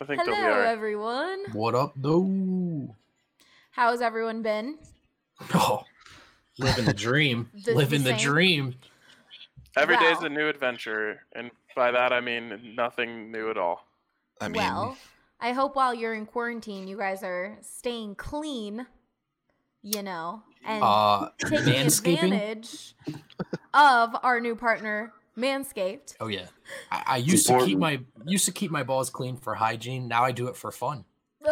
I think Hello, they'll be all right. everyone. What up, though? How's everyone been? Oh, living the dream. The- living the the same. dream. Every day's Well. a new adventure, and by that I mean nothing new at all. I mean, well, I hope while you're in quarantine, you guys are staying clean, you know, and Uh, taking manscaping. advantage of our new partner, Manscaped. Oh yeah, I, I used to keep my used to keep my balls clean for hygiene. Now I do it for fun.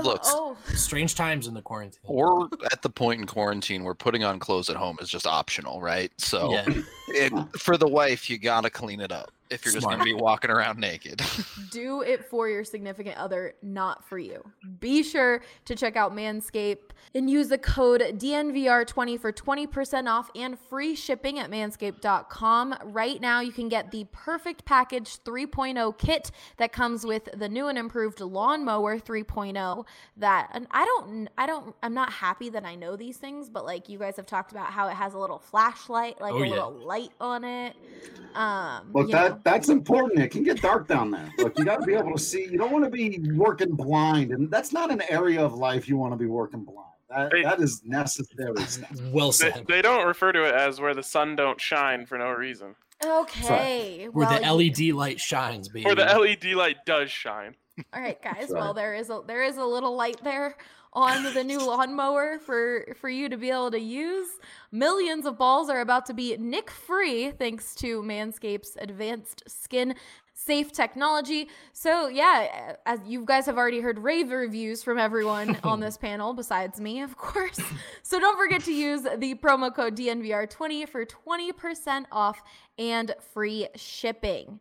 Look. Oh, Strange times in the quarantine. we're at the point in quarantine where putting on clothes at home is just optional, right? So yeah, it, for the wife, you gotta clean it up if you're just gonna be walking around naked. do it for your significant other, not for you. Be sure to check out Manscaped and use the code DNVR20 for 20% off and free shipping at manscaped.com. Right now, you can get the perfect package 3.0 kit that comes with the new and improved lawnmower 3.0 that and I don't I don't I'm not happy that I know these things, but like you guys have talked about how it has a little flashlight, like Oh, a yeah. little light on it. Um Look, you that know. That's important. It can get dark down there. Look, you got to be able to see. You don't want to be working blind, and that's not an area of life you want to be working blind. That, Hey. that is necessary well said. they don't refer to it as where the sun don't shine for no reason. Okay. Where well, the you- LED light shines, baby. Where the LED light does shine. All right, guys. That's Well, there is a there is a little light there on the new lawnmower for for you to be able to use. Millions of balls are about to be nick free thanks to Manscaped's advanced skin safe technology. So yeah, as you guys have already heard rave reviews from everyone on this panel besides me, of course. So don't forget to use the promo code DNVR20 for 20% off and free shipping.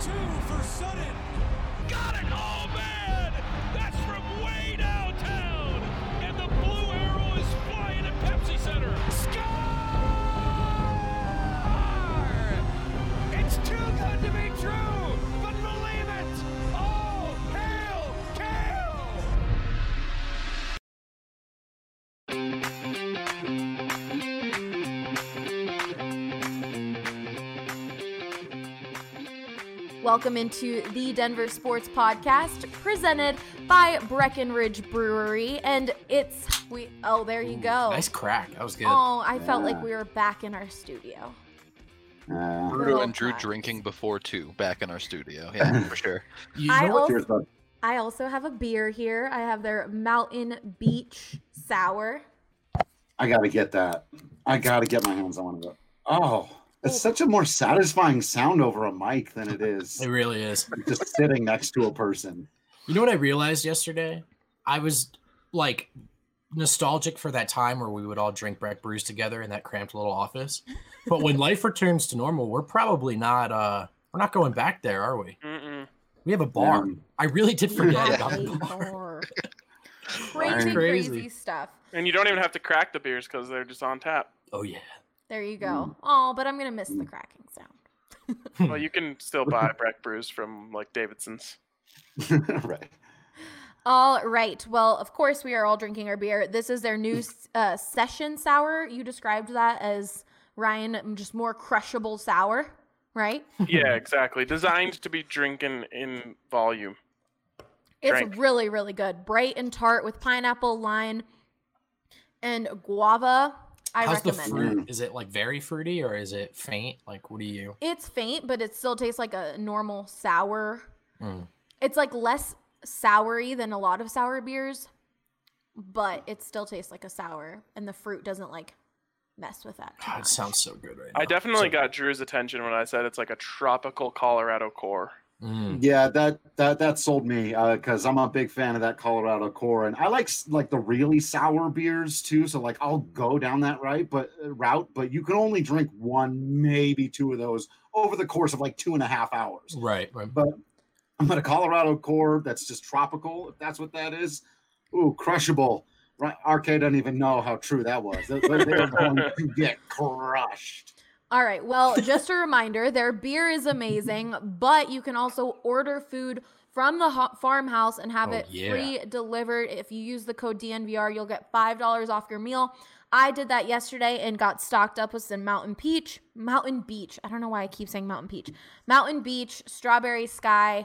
Two for Sutton. Got it. Oh, man. Welcome into the Denver Sports Podcast presented by Breckenridge Brewery. And it's, we, oh, there you go. Nice crack. That was good. Oh, I felt like we were back in our studio. Uh, Bruto and Drew cracks. drinking before two back in our studio. Yeah, for sure. You I know what? also. I also have a beer here. I have their Mountain Beach Sour. I got to get that. I got to get my hands on one of it. Oh, it's such a more satisfying sound over a mic than it is It really is. just sitting next to a person. You know what I realized yesterday? I was like nostalgic for that time where we would all drink Breck brews together in that cramped little office. But when life returns to normal, we're probably not uh we're not going back there, are we? Mm-mm. We have a bar. Um, I really did forget Have about the bar. bar. Crazy, Crazy. crazy stuff. And you don't even have to crack the beers because they're just on tap. Oh yeah. There you go. Oh, but I'm going to miss the cracking sound. well, you can still buy Breck brews from like Davidson's. right. All right. Well, of course, we are all drinking our beer. This is their new uh, session sour. You described that as Ryan, just more crushable sour, right? Yeah, exactly. Designed to be drinking in volume. It's Drink. really, really good. Bright and tart with pineapple, lime, and guava. I How's the fruit? Is it like very fruity or is it faint? Like, what do you? It's faint, but it still tastes like a normal sour. Mm. It's like less soury than a lot of sour beers, but it still tastes like a sour, and the fruit doesn't like mess with that. too God, it sounds so good right now. I definitely So- got Drew's attention when I said it's like a tropical Colorado core. Mm. Yeah, that that that sold me because I'm a big fan of that Colorado core, and I like like the really sour beers too. So like I'll go down that right, but uh, route, but you can only drink one, maybe two of those over the course of like two and a half hours. Right. right. But but a Colorado core that's just tropical, if that's what that is, ooh, crushable. Right, RK doesn't even know how true that was. They- They're going to get crushed. All right. Well, just a reminder their beer is amazing, but you can also order food from the ho- farmhouse and have Oh, it yeah. free delivered. If you use the code DNVR, you'll get $5 off your meal. I did that yesterday and got stocked up with some Mountain Peach, Mountain Beach. I don't know why I keep saying Mountain Peach. Mountain Beach, Strawberry Sky,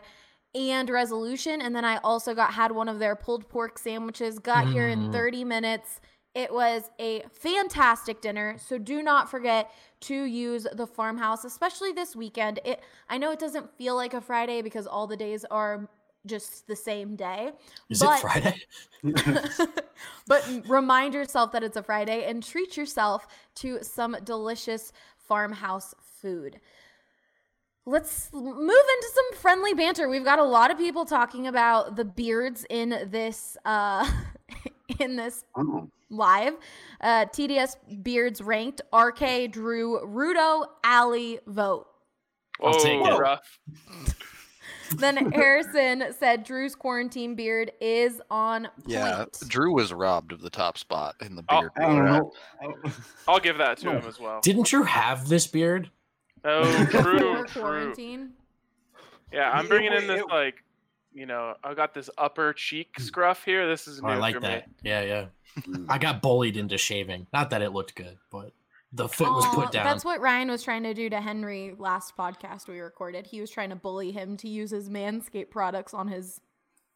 and Resolution. And then I also got had one of their pulled pork sandwiches. Got here in Mm. 30 minutes. It was a fantastic dinner. So do not forget to use the farmhouse, especially this weekend. It I know it doesn't feel like a Friday because all the days are just the same day. Is but- it Friday? but remind yourself that it's a Friday and treat yourself to some delicious farmhouse food. Let's move into some friendly banter. We've got a lot of people talking about the beards in this uh in this Oh. Live. Uh TDS beards ranked RK, Drew, Rudo, Allie, vote. I'll take Oh, it. rough. Then Harrison said Drew's quarantine beard is on point. Yeah, Drew was robbed of the top spot in the Oh, beard. I don't know. I'll give that to him as well. Didn't Drew have this beard? Oh, true, Before true. quarantine. Yeah, I'm bringing in this like, you know, I got this upper cheek scruff here. This is new Oh, I for like me. that. Yeah, yeah. I got bullied into shaving. Not that it looked good, but the foot was put down. That's what Ryan was trying to do to Henry last podcast we recorded. He was trying to bully him to use his Manscaped products on his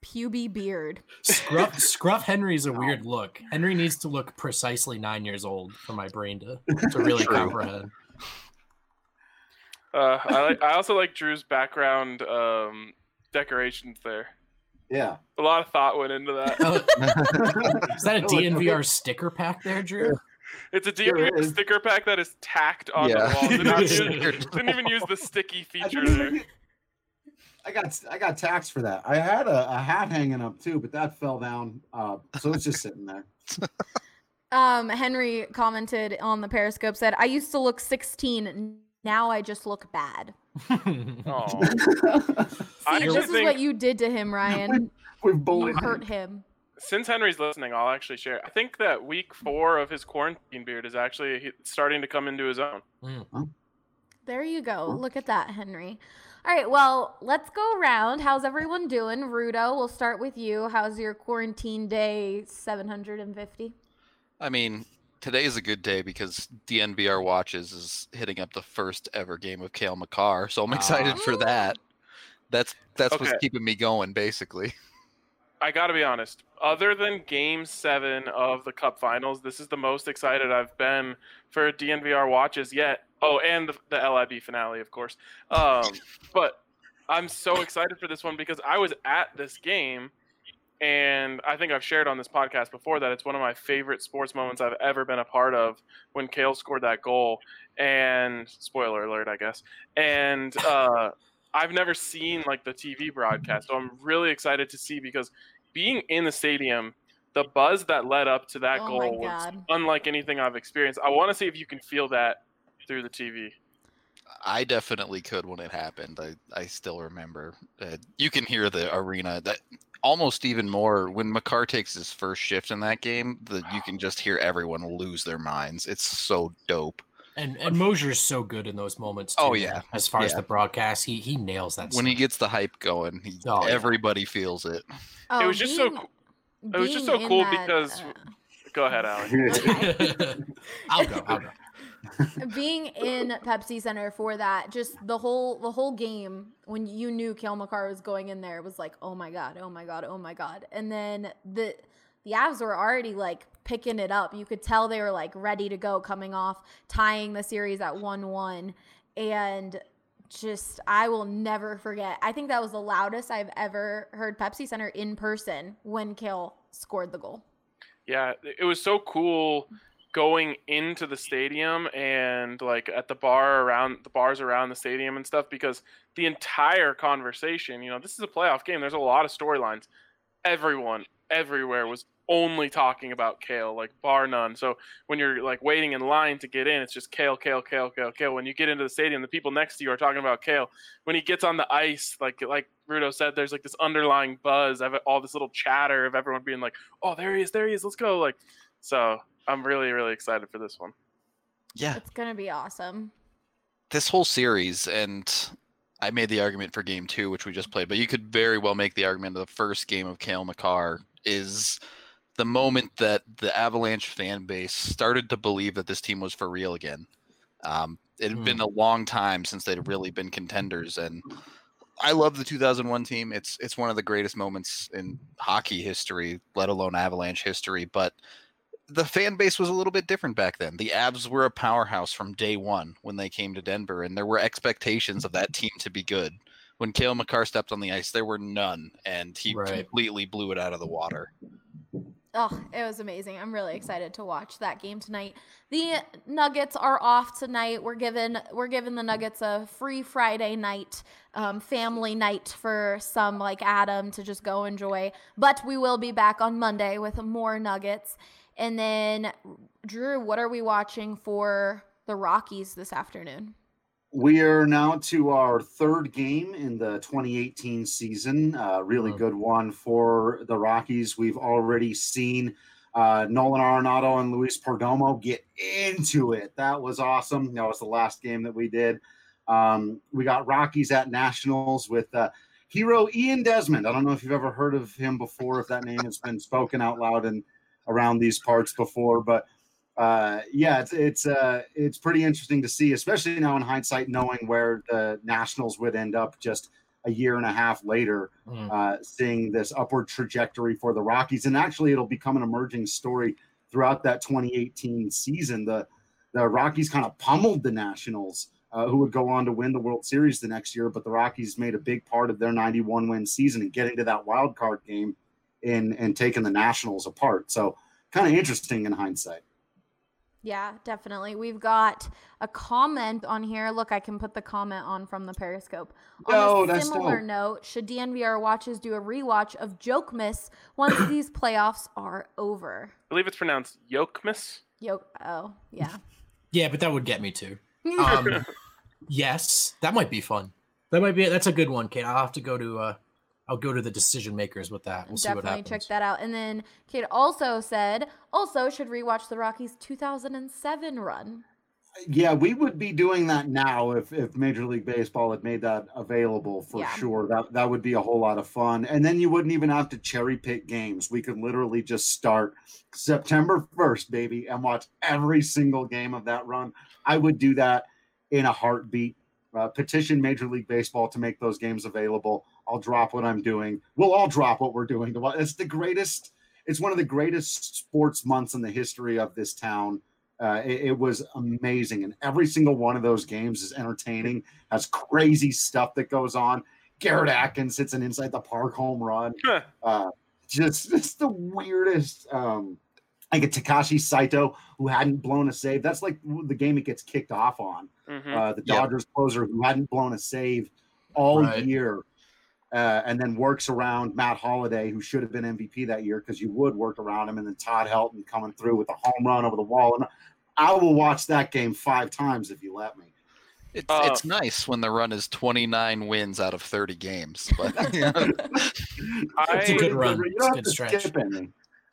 puby beard. Scruff, Scruff Henry's a weird look. Henry needs to look precisely nine years old for my brain to, to really True. comprehend. Uh, I like. I also like Drew's background um, decorations there. Yeah. A lot of thought went into that. Oh, is that a. DNVR sticker pack there, Drew? It's a Sure DNVR is. sticker pack that is tacked on Yeah. the wall. Didn't, even use, didn't even use the sticky I feature didn't there. even I got I got taxed for that. I had a, a hat hanging up too, but that fell down. Uh, so it's just sitting there. Um, Henry commented on the Periscope said, "I used to look 16. Now I just look bad." Oh, I See, this is think what you did to him, Ryan. We've bullied him. hurt him. since Henry's listening, I'll actually share. I think that week four of his quarantine beard is actually starting to come into his own. Hmm. There you go. Look at that, Henry. All right, well, let's go around. How's everyone doing? Rudo, we'll start with you. How's your quarantine day 750? I mean, today is a good day because DNVR Watches is hitting up the first ever game of Cale Makar, so I'm excited for that. That's that's what's keeping me going, basically. I got to be honest. Other than Game Seven of the Cup Finals, this is the most excited I've been for DNVR watches yet. Oh, and the, the LIB finale, of course. Um, but I'm so excited for this one because I was at this game, and I think I've shared on this podcast before that it's one of my favorite sports moments I've ever been a part of when Cale scored that goal. And spoiler alert, I guess. And uh, I've never seen like the TV broadcast, so I'm really excited to see because being in the stadium, the buzz that led up to that Oh goal was unlike anything I've experienced. I want to see if you can feel that through the TV. I definitely could when it happened. I, I still remember. Uh, you can hear the arena that almost even more when Makar takes his first shift in that game. That you can just hear everyone lose their minds. It's so dope. And and Moser's so good in those moments. Too, Oh, yeah. As far as the broadcast, he he nails that. when he gets the hype going, he, Oh, yeah. everybody feels it. Oh, it was just so being- cool. It was just so cool that, because uh, go ahead, Allie. I'll go. I'll go. Being in Pepsi Center for that, just the whole the whole game when you knew Cale Makar was going in there was like, oh my god, oh my god, oh my god. And then the the Avs were already like picking it up. You could tell they were like ready to go, coming off tying the series at one one, and just I will never forget. I think that was the loudest I've ever heard Pepsi Center in person when Cale scored the goal. Yeah, it was so cool going into the stadium and like at the bar around the bars around the stadium and stuff because the entire conversation, you know, this is a playoff game. There's a lot of storylines. Everyone, everywhere was only talking about Cale, like bar none. So when you're like waiting in line to get in, it's just Cale, Cale, Cale, Cale, Cale. When you get into the stadium, the people next to you are talking about Cale. When he gets on the ice, like like Rudo said, there's like this underlying buzz of all this little chatter of everyone being like, "Oh, there he is, there he is, let's go!" Like, so I'm really really excited for this one. Yeah, It's gonna be awesome. this whole series, and I made the argument for game two, which we just played, but you could very well make the argument of the first game of Cale Makar is the moment that the Avalanche fan base started to believe that this team was for real again. Um, it had been a long time since they'd really been contenders, and I love the 2001 team. It's it's one of the greatest moments in hockey history, let alone Avalanche history. But the fan base was a little bit different back then. The Avs were a powerhouse from day one when they came to Denver, and there were expectations of that team to be good. When Cale Makar stepped on the ice, there were none, and he Right. completely blew it out of the water. Oh, it was amazing. I'm really excited to watch that game tonight. The Nuggets are off tonight. We're given we're giving the Nuggets a free Friday night, um, family night for some like Adam to just go enjoy. But we will be back on Monday with more Nuggets. And then Drew, what are we watching for the Rockies this afternoon? We are now to our third game in the 2018 season. Uh, really Wow. good one for the Rockies. We've already seen uh, Nolan Arenado and Luis Perdomo get into it. That was awesome. That was the last game that we did. Um, we got Rockies at Nationals with uh, hero Ian Desmond. I don't know if you've ever heard of him before, if that name has been spoken out loud and around these parts before, but uh, yeah, it's it's uh, it's pretty interesting to see, especially now in hindsight, knowing where the Nationals would end up just a year and a half later, Mm. uh, seeing this upward trajectory for the Rockies, and actually, it'll become an emerging story throughout that 2018 season. The the Rockies kind of pummeled the Nationals, uh, who would go on to win the World Series the next year, but the Rockies made a big part of their 91 win season and getting to that wild card game and and taking the Nationals apart. So kind of interesting in hindsight. Yeah, definitely. We've got a comment on here. Look, I can put the comment on from the Periscope. On Yo, a that's similar dope. note, should DNVR watches do a rewatch of Joke Miss once these playoffs are over? I believe it's pronounced Yokmis. Yoke. Oh, yeah. Yeah, but that would get me too. Um, yes, that might be fun. That might be that's a good one, Kate. I'll have to go to uh I'll go to the decision makers with that. We'll see what Definitely happens. check that out. And then Kate also said, also should rewatch the Rockies 2007 run. Yeah, we would be doing that now if, if Major League Baseball had made that available for Yeah. sure. That that would be a whole lot of fun. And then you wouldn't even have to cherry pick games. We could literally just start September 1st, baby, and watch every single game of that run. I would do that in a heartbeat. Uh, petition Major League Baseball to make those games available. I'll drop what I'm doing. We'll all drop what we're doing. It's the greatest. It's one of the greatest sports months in the history of this town. Uh, it, it was amazing, and every single one of those games is entertaining. Has crazy stuff that goes on. Garrett Atkins hits an inside the park home run. Uh, just it's the weirdest. Um, like a Takashi Saito who hadn't blown a save. That's like the game it gets kicked off on. hmm Uh, the Yep. Dodgers closer who hadn't blown a save all Right. year. Uh, and then works around Matt Holliday, who should have been MVP that year because you would work around him, and then Todd Helton coming through with a home run over the wall. And I will watch that game five times if you let me. It's Uh, it's nice when the run is 29 wins out of 30 games, but you know, I, It's a good run. You It's don't a have good to stretch. skip any.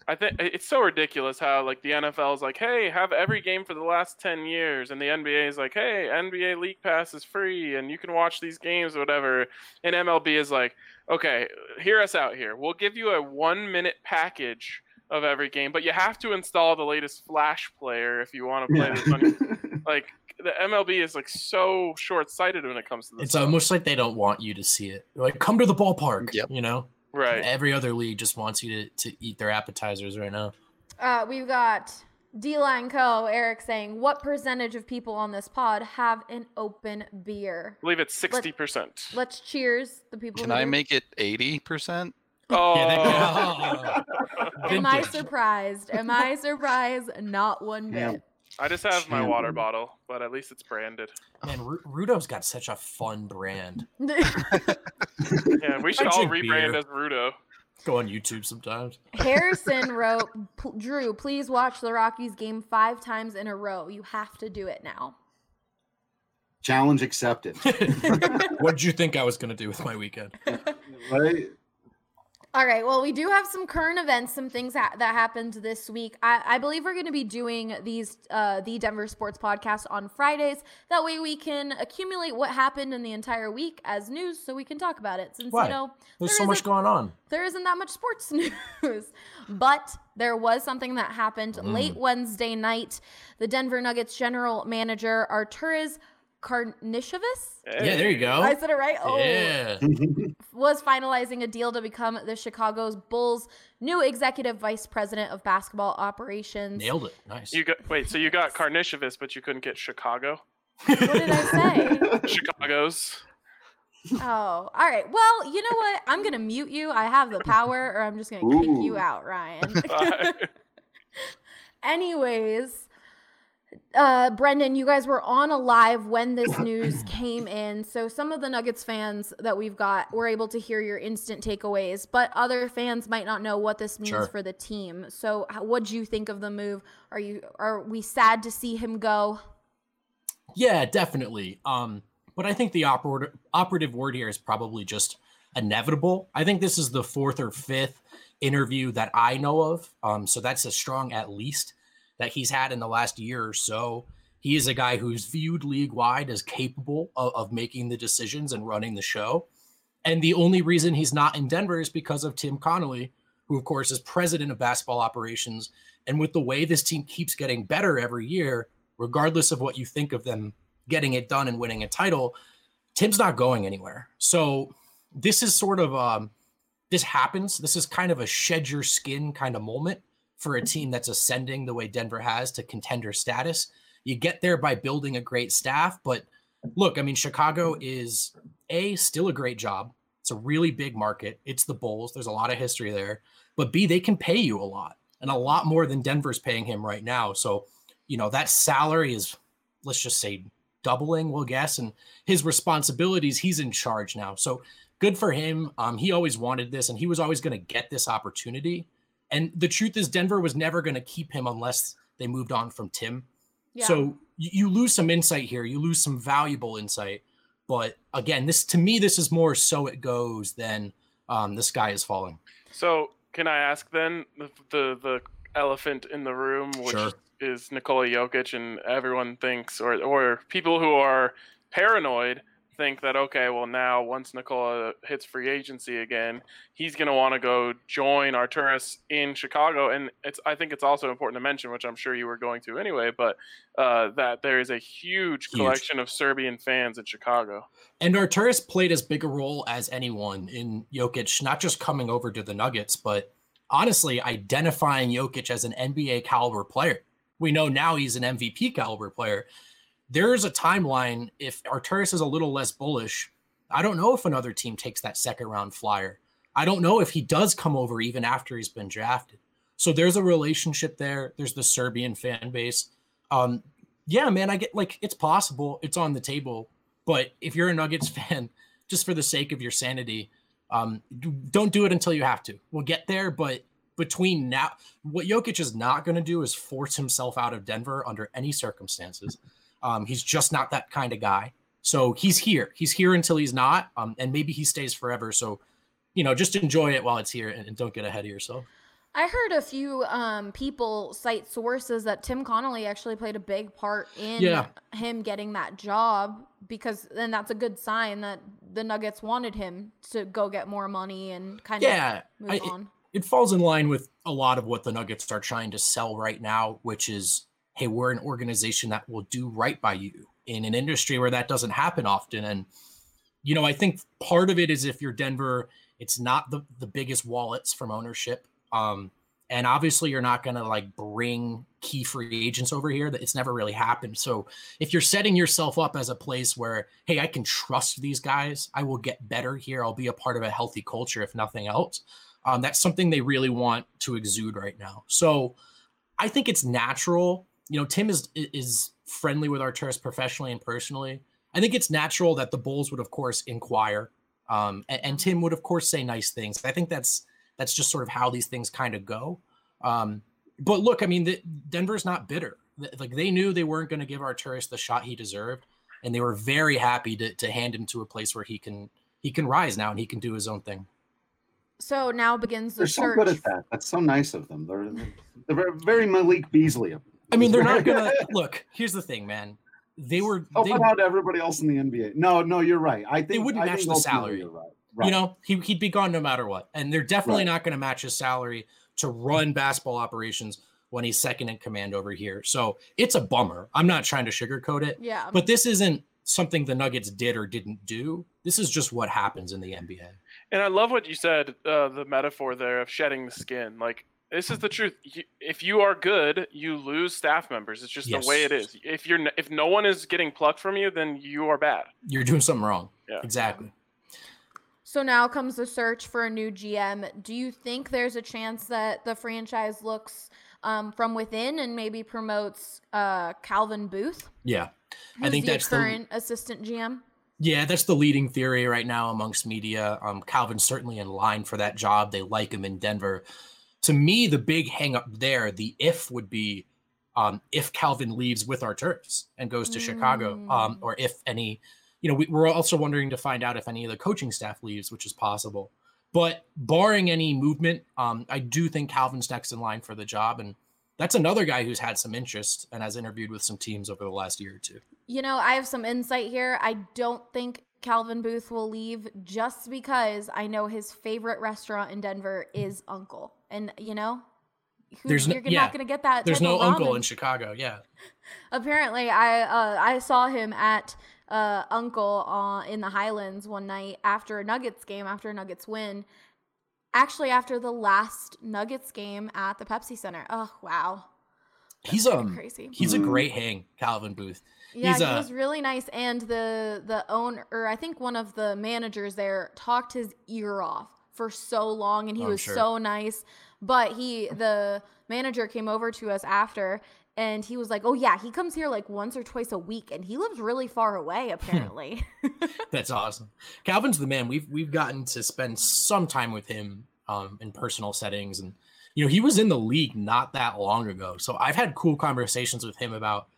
I think it's so ridiculous how like the NFL is like, hey, have every game for the last ten years, and the NBA is like, hey, NBA League Pass is free, and you can watch these games, or whatever. And MLB is like, okay, hear us out here. We'll give you a one minute package of every game, but you have to install the latest Flash player if you want to play Yeah. this. On, like the MLB is like so short sighted when it comes to this. It's stuff. almost like they don't want you to see it. They're like, come to the ballpark. Yep. You know, right. every other league just wants you to, to eat their appetizers right now. Uh, we've got D Line Co. Eric saying, "What percentage of people on this pod have an open beer?" I believe it's sixty percent. Let's cheers the people. Can who I do. make it eighty percent? Oh, Yeah, Am I surprised? Am I surprised? Not one Yeah. bit. I just have my water bottle, but at least it's branded. Man, Ru- Rudo's got such a fun brand. Yeah, we should I all drink rebrand beer. as Rudo. Go on YouTube sometimes. Harrison wrote, "P- "Drew, please watch the Rockies game five times in a row. You have to do it now." Challenge accepted. what did you think I was gonna do with my weekend? right? All right. Well, we do have some current events, some things ha- that happened this week. I, I believe we're going to be doing these, uh, the Denver Sports Podcast on Fridays. That way, we can accumulate what happened in the entire week as news, so we can talk about it. Since Why? you know There's there so much going on. there isn't that much sports news. But there was something that happened Mm. late Wednesday night. The Denver Nuggets general manager Arturas Karnisovas. Yeah, there you go. I said it right. Oh, Yeah. was finalizing a deal to become the Chicago's Bulls' new executive vice president of basketball operations. Nailed it. Nice. You got wait, so you got Karnisovas, but you couldn't get Chicago. What did I say? Chicago's. Oh, all right. Well, you know what? I'm gonna mute you. I have the power, or I'm just gonna kick you out, Ryan. Anyways, uh, Brendan, you guys were on a live when this news came in. So some of the Nuggets fans that we've got were able to hear your instant takeaways, but other fans might not know what this means Sure. for the team. So what do you think of the move? Are you are we sad to see him go? Yeah, definitely. Um, but I think the operative operative word here is probably just inevitable. I think this is the fourth or fifth interview that I know of. Um, so that's a strong at least that he's had in the last year or so. He is a guy who's viewed league wide as capable of, of making the decisions and running the show. And the only reason he's not in Denver is because of Tim Connolly, who, of course, is president of basketball operations. And with the way this team keeps getting better every year, regardless of what you think of them getting it done and winning a title, Tim's not going anywhere. So this is sort of um this happens. This is kind of a shed your skin kind of moment for a team that's ascending the way Denver has to contender status. You get there by building a great staff, but look, I mean Chicago is a still a great job. It's a really big market. It's the Bulls. There's a lot of history there. But B, they can pay you a lot and a lot more than Denver's paying him right now. So, you know, that salary is, let's just say, doubling, we'll guess. And his responsibilities, he's in charge now. So good for him. Um, he always wanted this and he was always going to get this opportunity. And the truth is, Denver was never going to keep him unless they moved on from Tim. Yeah. So you, you lose some insight here. You lose some valuable insight. But again, this to me, this is more so it goes than um, the sky is falling. so can I ask then the the, the elephant in the room, which Sure. is Nikola Jokic, and everyone thinks, or or people who are paranoid think that okay, well now once Nikola hits free agency again, he's gonna want to go join Arturas in Chicago, and it's I think it's also important to mention, which I'm sure you were going to anyway, but uh, that there is a huge Huge. collection of Serbian fans in Chicago. And Arturas played as big a role as anyone in Jokic, not just coming over to the Nuggets, but honestly identifying Jokic as an NBA caliber player. We know now he's an MVP caliber player. There's a timeline. If Arturas is a little less bullish, I don't know if another team takes that second round flyer. I don't know if he does come over even after he's been drafted. So there's a relationship there. There's the Serbian fan base. Um, yeah, man, I get like it's possible. It's on the table. But if you're a Nuggets fan, just for the sake of your sanity, um, don't do it until you have to. We'll get there, but between now, what Jokic is not going to do is force himself out of Denver under any circumstances. Um, he's just not that kind of guy. So he's here. He's here until he's not, um, and maybe he stays forever. So, you know, just enjoy it while it's here and, and don't get ahead of yourself. I heard a few um, people cite sources that Tim Connolly actually played a big part in Yeah. him getting that job because then that's a good sign that the Nuggets wanted him to go get more money and kind Yeah, of move I- it- on. it falls in line with a lot of what the Nuggets are trying to sell right now, which is, hey, we're an organization that will do right by you in an industry where that doesn't happen often. And you know, I think part of it is if you're Denver, it's not the the biggest wallets from ownership. Um, and obviously you're not going to like bring key free agents over here that it's never really happened. So if you're setting yourself up as a place where, hey, I can trust these guys, I will get better here. I'll be a part of a healthy culture, if nothing else. Um, that's something they really want to exude right now. So I think it's natural. You know, Tim is is friendly with Arturas professionally and personally. I think it's natural that the Bulls would, of course, inquire, um, and, and Tim would, of course, say nice things. I think that's that's just sort of how these things kind of go. Um, but look, I mean, the, Denver's not bitter. Like they knew they weren't going to give Arturas the shot he deserved, and they were very happy to to hand him to a place where he can he can rise now and he can do his own thing. So now begins the They're so good at that. That's so nice of them. They're they're very, very Malik Beasley. of them. I mean, they're not gonna look. Here's the thing, man. They were they, helping out everybody else in the NBA. No, no, you're right. I think they wouldn't I match the salary. You're right. Right. you know he he'd be gone no matter what, and they're definitely Right. not going to match his salary to run basketball operations when he's second in command over here. So it's a bummer. I'm not trying to sugarcoat it, yeah. but this isn't something the Nuggets did or didn't do. This is just what happens in the NBA. And I love what you said, uh, the metaphor there of shedding the skin. Like this is the truth. You, if you are good, you lose staff members. It's just the way it is. If you're if no one is getting plucked from you, then you are bad. You're doing something wrong. Yeah. Exactly. So now comes the search for a new GM. Do you think there's a chance that the franchise looks um, from within and maybe promotes uh, Calvin Booth? Yeah. Who's I think the that's the- current assistant GM. Yeah, that's the leading theory right now amongst media. Um, Calvin's certainly in line for that job. They like him in Denver. To me, the big hang up there, the if would be um, if Calvin leaves with Arturas and goes to Chicago, um, Mm. or if any, you know, we, we're also wondering to find out if any of the coaching staff leaves, which is possible. But barring any movement, um, I do think Calvin's next in line for the job. And that's another guy who's had some interest and has interviewed with some teams over the last year or two. You know, I have some insight here. I don't think Calvin Booth will leave just because I know his favorite restaurant in Denver is Uncle. And, you know, who, There's no- you're yeah, not going to get that. There's no uncle in Chicago. Yeah. Apparently, I uh, I saw him at uh, Uncle uh, in the Highlands one night after a Nuggets game, after a Nuggets win. Actually, after the last Nuggets game at the Pepsi Center. Oh wow, He's um crazy. he's a Mhm. great hang, Calvin Booth. Yeah, he's, he uh, was really nice, and the the owner, or I think one of the managers there, talked his ear off for so long, and he Oh, I'm was sure. so nice. But he, the manager, came over to us after, and he was like, "Oh yeah, he comes here like once or twice a week, and he lives really far away, apparently." That's awesome. Calvin's the man. We've we've gotten to spend some time with him um in personal settings and you know, he was in the league not that long ago. So I've had cool conversations with him about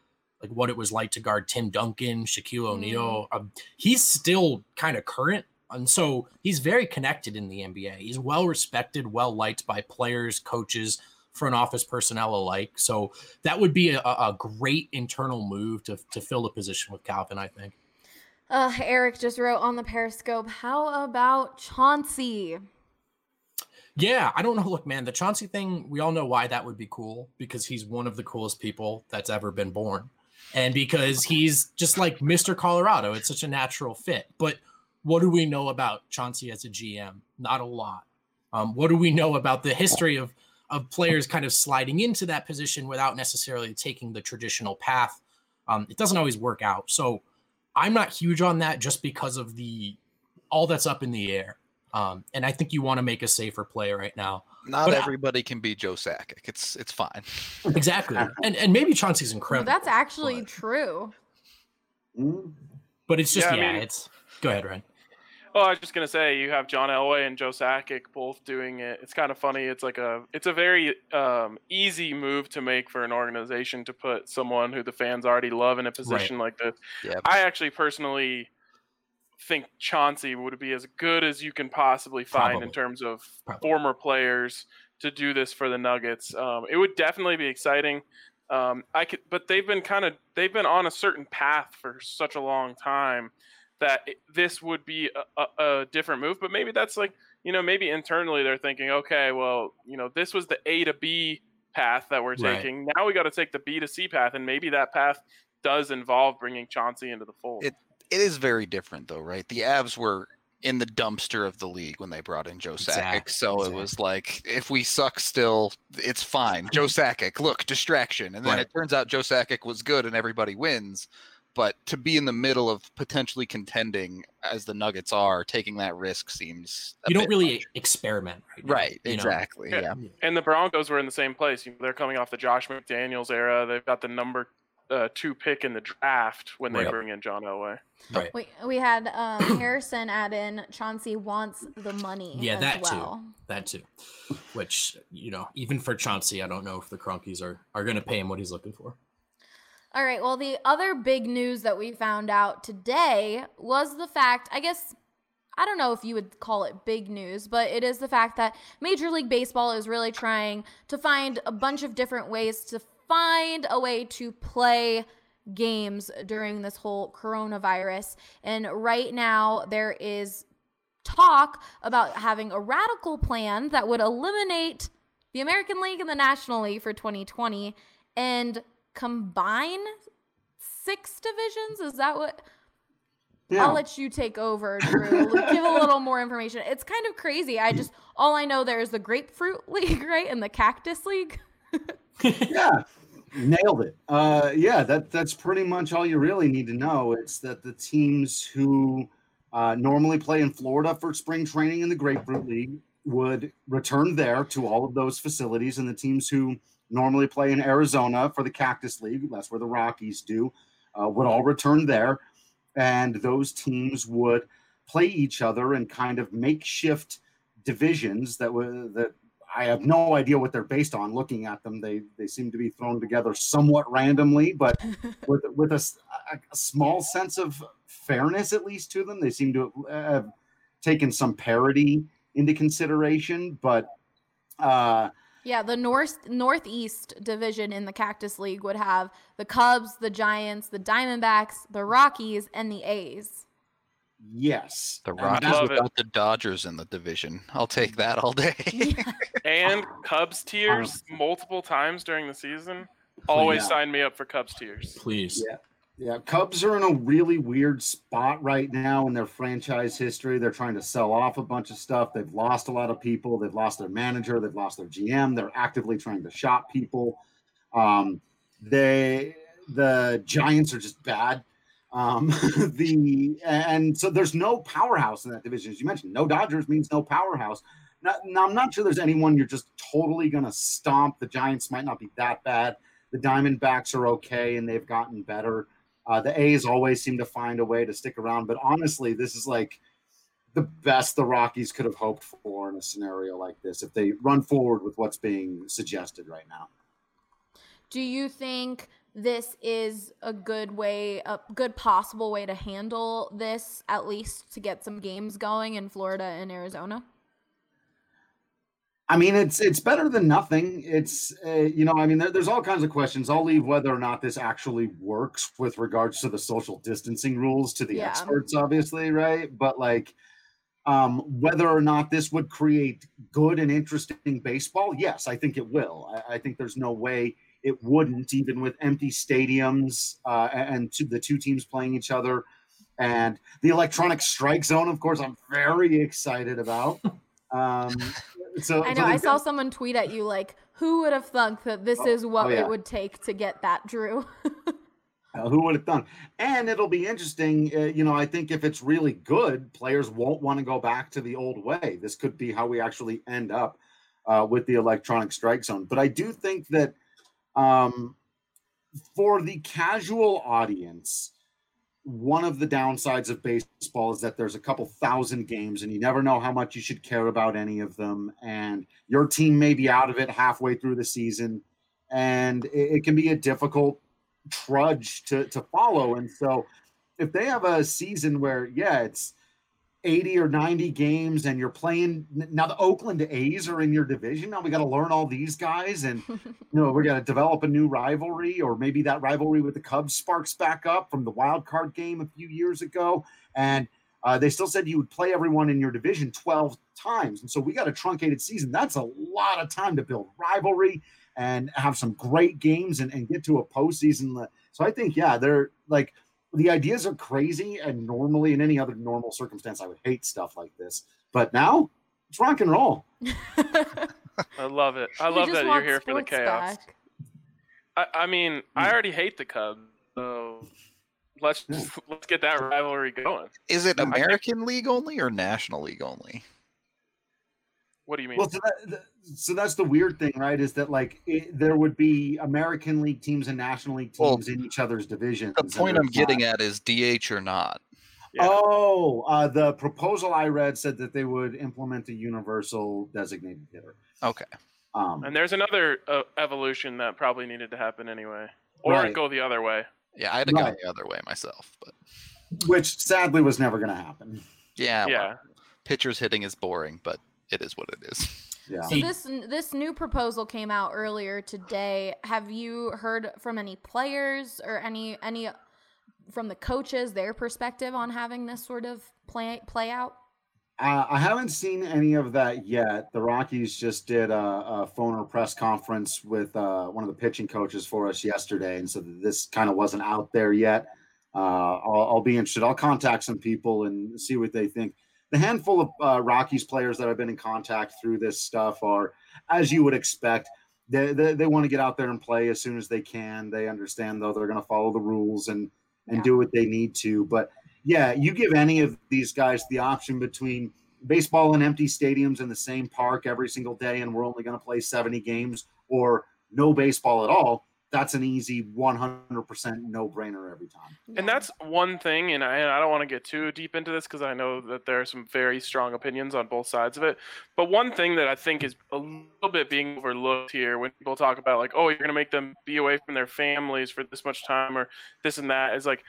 like what it was like to guard Tim Duncan, Shaquille O'Neal. Um, he's still kind of current. And so he's very connected in the NBA. He's well respected, well liked by players, coaches, front office personnel alike. So that would be a, a great internal move to, to fill the position with Calvin, I think. uh, Eric just wrote on the Periscope, "How about Chauncey?" Yeah, I don't know. Look, man, the Chauncey thing, we all know why that would be cool because he's one of the coolest people that's ever been born. And because he's just like Mr. Colorado, it's such a natural fit. But what do we know about Chauncey as a GM? Not a lot. Um, what do we know about the history of of players kind of sliding into that position without necessarily taking the traditional path? Um, it doesn't always work out. So I'm not huge on that just because of the all that's up in the air. Um, and I think you want to make a safer play right now. Not But I- everybody can be Joe Sakic. It's it's fine. Exactly. and and maybe Chauncey's Well, incredible. that's actually but- true. Mm. But it's just Yeah, yeah, I mean- it's go ahead, Ryan. Oh, I was just gonna say you have John Elway and Joe Sakic both doing it. It's kind of funny. It's like a it's a very um, easy move to make for an organization to put someone who the fans already love in a position like this. Yeah. I actually personally think Chauncey would be as good as you can possibly find in terms of Probably. former players to do this for the Nuggets. Um, it would definitely be exciting. Um, I could, but they've been kind of they've been on a certain path for such a long time that it, this would be a, a, a different move. But maybe that's like you know maybe internally they're thinking, okay, well you know this was the A to B path that we're Right. taking. Now we got to take the B to C path, and maybe that path does involve bringing Chauncey into the fold. It- It is very different though, right? The Avs were in the dumpster of the league when they brought in Joe Sakic. Exact- So it was like, if we suck still, it's fine. Joe Sakic, look, distraction. And then Right. it turns out Joe Sakic was good and everybody wins. But to be in the middle of potentially contending as the Nuggets are, taking that risk seems a You don't bit really much. experiment, right? now, right. you know? Exactly. Yeah. Yeah. and the Broncos were in the same place. They're coming off the Josh McDaniels era. They've got the number uh, two pick in the draft when they Right. bring in John Elway. Right. We we had um, Harrison add in Chauncey wants the money. Yeah, as that too. That too. Which you know, even for Chauncey, I don't know if the Kroenkes are are going to pay him what he's looking for. All right. Well, the other big news that we found out today was the fact, I guess, I don't know if you would call it big news, but it is the fact that Major League Baseball is really trying to find a bunch of different ways to find a way to play games during this whole coronavirus. And right now, there is talk about having a radical plan that would eliminate the American League and the National League for 2020 and combine six divisions. Is that what? Yeah. I'll let you take over, Drew. Give a little more information. It's kind of crazy. I just all I know there is the Grapefruit League, right, and the Cactus League. yeah nailed it uh yeah that that's pretty much all you really need to know it's that the teams who uh, normally play in florida for spring training in the grapefruit league would return there to all of those facilities and the teams who normally play in arizona for the cactus league that's where the rockies do uh, would all return there and those teams would play each other in kind of makeshift divisions that were that I have no idea what they're based on. Looking at them, they they seem to be thrown together somewhat randomly, but with with a, a small sense of fairness at least to them. They seem to have taken some parity into consideration, but uh, Yeah, the North Northeast division in the Cactus League would have the Cubs, the Giants, the Diamondbacks, the Rockies, and the A's. yes, The Rockies that- it. without the Dodgers in the division. I'll take that all day. And Cubs tears multiple times during the season. Always Yeah. sign me up for Cubs tears, Please. Yeah. Yeah, Cubs are in a really weird spot right now in their franchise history. They're trying to sell off a bunch of stuff. They've lost a lot of people. They've lost their manager. They've lost their GM. They're actively trying to shop people. Um, they the Giants are just bad. Um, the and so there's no powerhouse in that division, as you mentioned. No Dodgers means no powerhouse. Now, now I'm not sure there's anyone you're just totally gonna stomp. The Giants might not be that bad. The Diamondbacks are okay, and they've gotten better. Uh, the A's always seem to find a way to stick around, but honestly, this is like the best the Rockies could have hoped for in a scenario like this if they run forward with what's being suggested right now. Do you think this is a good way, a good possible way to handle this, at least to get some games going in Florida and Arizona? I mean, it's it's better than nothing. It's uh, you know, I mean, there, there's all kinds of questions. I'll leave whether or not this actually works with regards to the social distancing rules to the Yeah. experts, obviously, right? But like, um, whether or not this would create good and interesting baseball, yes, I think it will. I, I think there's no way it wouldn't, even with empty stadiums uh, and two, the two teams playing each other, and the electronic strike zone. Of course, I'm very excited about. Um, so I so know. I saw someone tweet at you like, "Who would have thunk that this Oh, is what oh, yeah. it would take to get that, Drew?" Uh, who would have done? And it'll be interesting. Uh, you know, I think if it's really good, players won't want to go back to the old way. This could be how we actually end up uh, with the electronic strike zone. But I do think that um, for the casual audience, one of the downsides of baseball is that there's a couple thousand games and you never know how much you should care about any of them. And your team may be out of it halfway through the season. And it, can be a difficult trudge to, to follow. And so if they have a season where, yeah, it's 80 or 90 games and you're playing now the Oakland A's are in your division. Now we got to learn all these guys and you know we're going to develop a new rivalry or maybe that rivalry with the Cubs sparks back up from the wild card game a few years ago and uh, they still said you would play everyone in your division 12 times. And so we got a truncated season. That's a lot of time to build rivalry and have some great games and, and get to a postseason. So I think, yeah, they're like the ideas are crazy. And normally, in any other normal circumstance, I would hate stuff like this. But now it's rock and roll. I love it. I love that you're here for the chaos. back. I, I mean, Hmm. I already hate the Cubs, so let's Yeah. let's get that rivalry going. Is it Yeah, I think- American League only or National League only? What do you mean? Well, so, that, so that's the weird thing, right? Is that like it, there would be American League teams and National League Well, teams in each other's divisions. The point I'm getting at is DH or not. Yeah. Oh, uh, the proposal I read said that they would implement a universal designated hitter. Okay. Um, and there's another uh, evolution that probably needed to happen anyway, or Right. go the other way. Yeah, I'd have gone Right. the other way myself, but which sadly was never going to happen. yeah, well, yeah. pitchers hitting is boring, but it is what it is. Yeah. So this this new proposal came out earlier today. Have you heard from any players or any any from the coaches their perspective on having this sort of play play out? Uh, I haven't seen any of that yet. The Rockies just did a, a phone or press conference with uh, one of the pitching coaches for us yesterday, and so this kind of wasn't out there yet. Uh, I'll, I'll be interested. I'll contact some people and see what they think. The handful of uh, Rockies players that I've been in contact through this stuff are, as you would expect, they, they, they want to get out there and play as soon as they can. They understand though they're going to follow the rules and and Yeah. do what they need to. But yeah, you give any of these guys the option between baseball in empty stadiums in the same park every single day, and we're only going to play 70 games, or no baseball at all. That's an easy 100% no brainer every time. And that's one thing, and I, and I don't want to get too deep into this because I know that there are some very strong opinions on both sides of it. But one thing that I think is a little bit being overlooked here when people talk about, like, oh, you're going to make them be away from their families for this much time or this and that, is like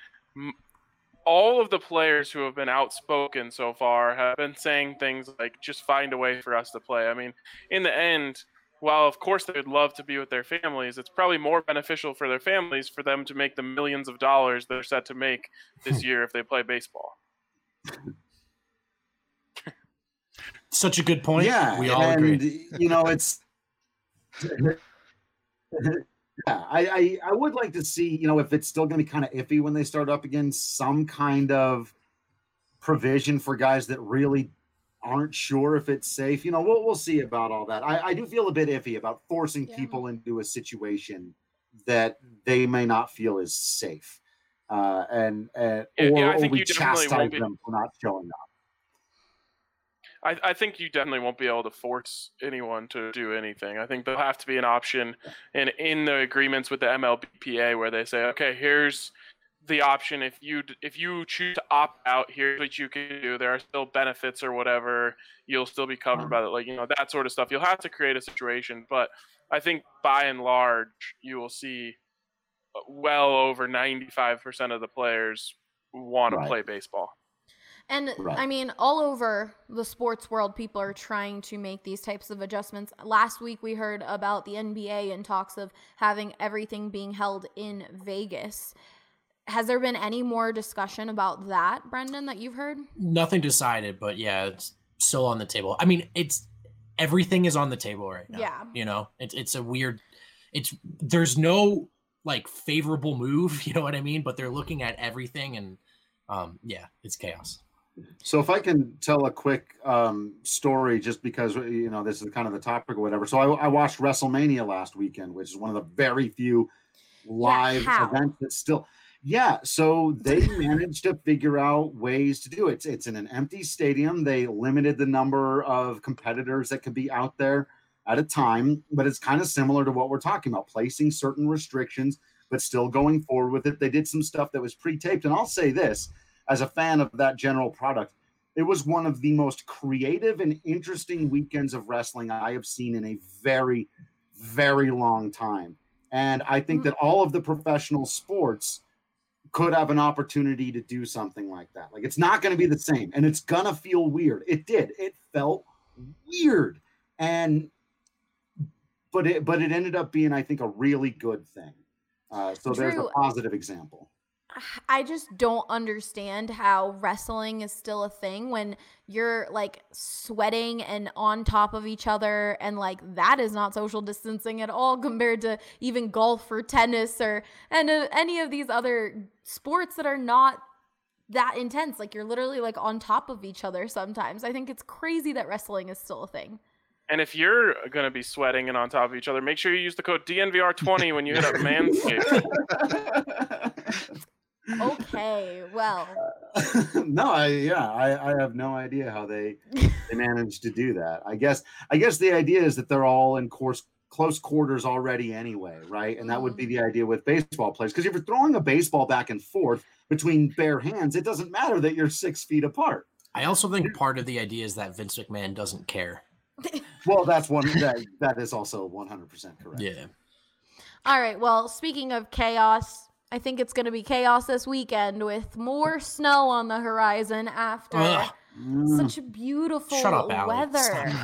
all of the players who have been outspoken so far have been saying things like, just find a way for us to play. I mean, in the end, while of course they would love to be with their families, it's probably more beneficial for their families for them to make the millions of dollars they're set to make this hmm. year if they play baseball. Such a good point. yeah, we all and agree. you know it's. Yeah, I, I I would like to see you know if it's still going to be kind of iffy when they start up again, some kind of provision for guys that really aren't sure if it's safe. You know, we'll we'll see about all that. I, I do feel a bit iffy about forcing Yeah. people into a situation that they may not feel is safe, uh, and uh, Yeah, or, yeah, I or we you chastise be- them for not showing up. I, I think you definitely won't be able to force anyone to do anything. I think there'll have to be an option in in the agreements with the MLBPA where they say, okay, here's the option if you if you choose to opt out, here's what you can do. There are still benefits or whatever. You'll still be covered by the like you know that sort of stuff. You'll have to create a situation, but I think by and large you will see uh, well over 95% of the players want to play baseball. And Right. I mean, all over the sports world, people are trying to make these types of adjustments. Last week, we heard about the NBA and talks of having everything being held in Vegas. Has there been any more discussion about that, Brendan, that you've heard? Nothing decided, but yeah, it's still on the table. I mean, it's everything is on the table right now. Yeah. You know, it's it's a weird it's there's no like favorable move, you know what I mean? But they're looking at everything and um yeah, it's chaos. So if I can tell a quick um, story, just because you know this is kind of the topic or whatever. So I, I watched WrestleMania last weekend, which is one of the very few live how? events that still. Yeah, so they managed to figure out ways to do it. It's, it's in an empty stadium. They limited the number of competitors that could be out there at a time, but it's kind of similar to what we're talking about, placing certain restrictions, but still going forward with it. They did some stuff that was pre-taped, and I'll say this as a fan of that general product, it was one of the most creative and interesting weekends of wrestling I have seen in a very, very long time. And I think hmm. that all of the professional sports could have an opportunity to do something like that. Like it's not going to be the same and it's going to feel weird. It did. It felt weird. And but it but it ended up being I think a really good thing. Uh, so there's a positive example. I just don't understand how wrestling is still a thing when you're like sweating and on top of each other and like that is not social distancing at all compared to even golf or tennis or and uh, any of these other sports that are not that intense like you're literally like on top of each other sometimes. I think it's crazy that wrestling is still a thing. And if you're going to be sweating and on top of each other, make sure you use the code DNVR20 when you hit up Manscaped. Okay, well, no, I yeah, I, I have no idea how they they managed to do that. I guess I guess the idea is that they're all in course close quarters already anyway, right? And that would be mm-hmm. the idea with baseball players. Because if you're throwing a baseball back and forth between bare hands, it doesn't matter that you're six feet apart. I also think part of the idea is that Vince McMahon doesn't care. Well, that's one that that is also 100 percent correct. Yeah. All right. Well, speaking of chaos, I think it's going to be chaos this weekend with more snow on the horizon after Ugh. such beautiful Shut up, weather.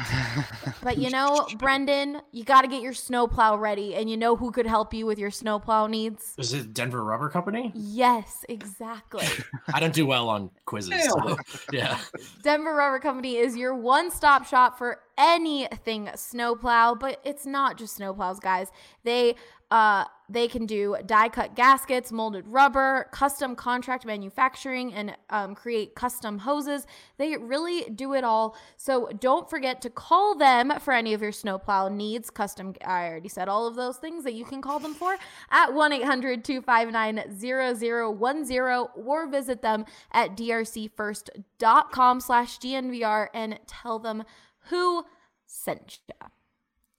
But you know, Brendan, you got to get your snowplow ready, and you know who could help you with your snowplow needs? Is it Denver Rubber Company? Yes, exactly. I don't do well on quizzes. so- yeah. Denver Rubber Company is your one stop shop for anything snowplow, but it's not just snowplows, guys. They uh they can do die cut gaskets, molded rubber, custom contract manufacturing, and um, create custom hoses. They really do it all. So don't forget to call them for any of your snowplow needs. Custom, I already said all of those things that you can call them for at 1 800 259 0010 or visit them at drcfirst.com slash DNVR and tell them who sent you.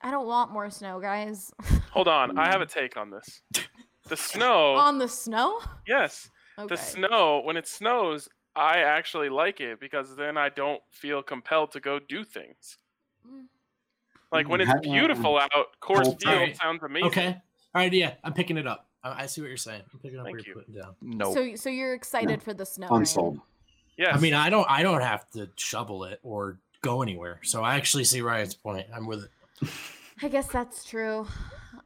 I don't want more snow, guys. Hold on, I have a take on this. The snow, On the snow? yes, Okay. the snow. When it snows, I actually like it because then I don't feel compelled to go do things. Mm. Like when it's beautiful out, Coors Cold Field Right. sounds amazing. Okay. All right. Yeah. I'm picking it up. I, I see what you're saying. I'm picking up Thank what you're you. putting down. No. So, so you're excited for the snow? right? Unsold. Yes. I mean, I don't. I don't have to shovel it or go anywhere. So I actually see Ryan's point. I'm with it. I guess that's true.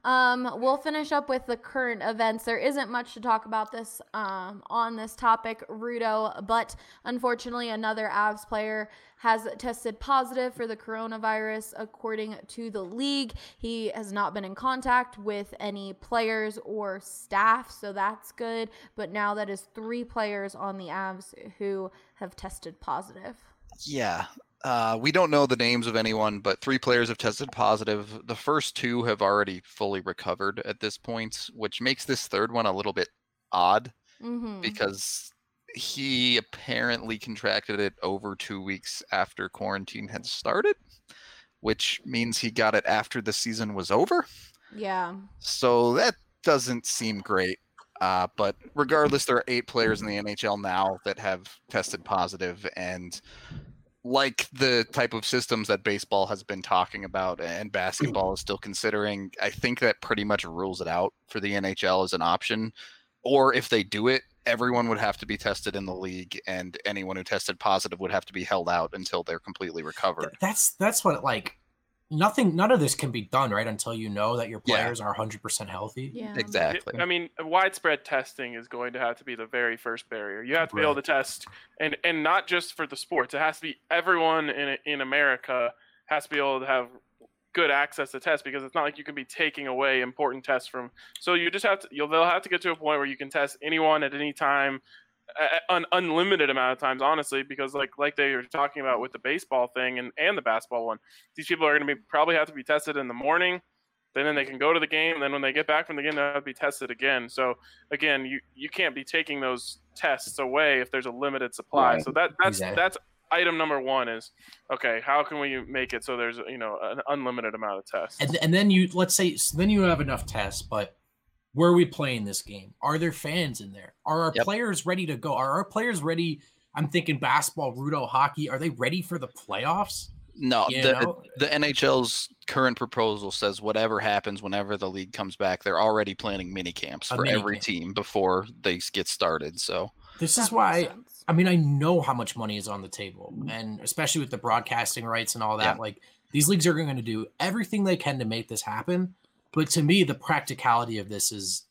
Um, we'll finish up with the current events. There isn't much to talk about this um, on this topic, Rudo, but unfortunately, another Avs player has tested positive for the coronavirus, according to the league. He has not been in contact with any players or staff, so that's good. But now that is three players on the Avs who have tested positive. Yeah. Uh, we don't know the names of anyone, but three players have tested positive. The first two have already fully recovered at this point, which makes this third one a little bit odd Mm-hmm. because he apparently contracted it over two weeks after quarantine had started, which means he got it after the season was over. Yeah. So that doesn't seem great. Uh, but regardless, there are eight players in the NHL now that have tested positive, and like the type of systems that baseball has been talking about and basketball is still considering, I think that pretty much rules it out for the NHL as an option. Or if they do it, everyone would have to be tested in the league, and anyone who tested positive would have to be held out until they're completely recovered. That's that's what like nothing. None of this can be done right until you know that your Yeah. players are 100 percent healthy. Yeah. Exactly. I mean, widespread testing is going to have to be the very first barrier. You have to be able to test, and and not just for the sports. It has to be everyone in in America has to be able to have good access to tests because it's not like you can be taking away important tests from. So you just have to. You'll they'll have to get to a point where you can test anyone at any time, a- an unlimited amount of times. Honestly, because like like they were talking about with the baseball thing and and the basketball one, these people are going to be probably have to be tested in the morning then then they can go to the game. Then when they get back from the game, they'll have to be tested again. So again, you you can't be taking those tests away if there's a limited supply. Right. So that that's Exactly. that's item number one is okay. How can we make it so there's you know an unlimited amount of tests? And and then you let's say so then you have enough tests, but where are we playing this game? Are there fans in there? Are our Yep. players ready to go? Are our players ready? I'm thinking basketball, Rudo, hockey. Are they ready for the playoffs? No, You the know? the NHL's current proposal says whatever happens whenever the league comes back, they're already planning mini camps for mini every camp. team before they get started. So This That is makes why. I mean I know how much money is on the table, and especially with the broadcasting rights and all that, Yeah. like these leagues are going to do everything they can to make this happen. But to me, the practicality of this is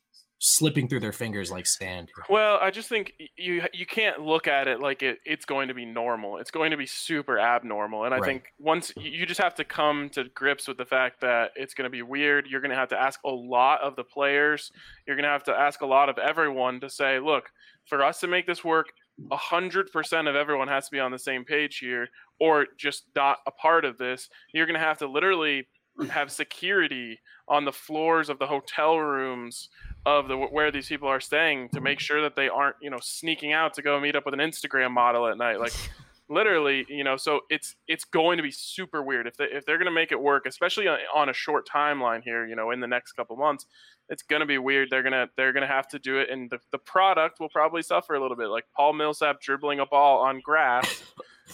slipping through their fingers like sand. Well, I just think you you can't look at it like it, it's going to be normal. It's going to be super abnormal, and I Right. think once you just have to come to grips with the fact that it's going to be weird. You're going to have to ask a lot of the players. You're going to have to ask a lot of everyone to say, look, for us to make this work, a hundred percent of everyone has to be on the same page here, or just not a part of this. You're going to have to literally have security on the floors of the hotel rooms of the where these people are staying to make sure that they aren't you know sneaking out to go meet up with an Instagram model at night like literally you know so it's it's going to be super weird. If they if they're going to make it work especially on, a short timeline here you know in the next couple months it's going to be weird. They're going to they're going to have to do it and the, the product will probably suffer a little bit like Paul Millsap dribbling a ball on grass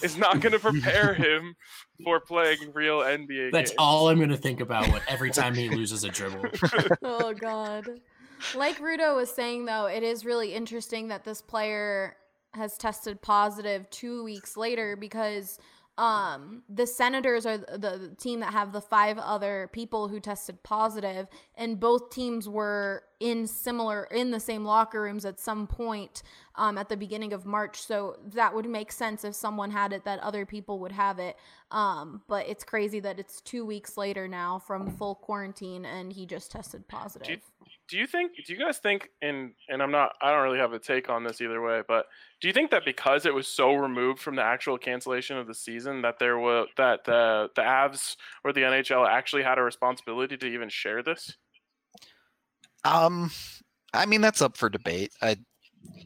is not going to prepare him for playing real NBA That's games. all I'm going to think about when, every time he loses a dribble. oh god. Like Rudo was saying though, it is really interesting that this player has tested positive 2 weeks later because um the senators are the, the team that have the five other people who tested positive and both teams were in similar in the same locker rooms at some point um, at the beginning of march so that would make sense if someone had it that other people would have it. Um, but it's crazy that it's two weeks later now from full quarantine and he just tested positive do you think do you guys think and and i'm not i don't really have a take on this either way but do you think that because it was so removed from the actual cancellation of the season that there was that the the avs or the nhl actually had a responsibility to even share this Um, I mean that's up for debate. I,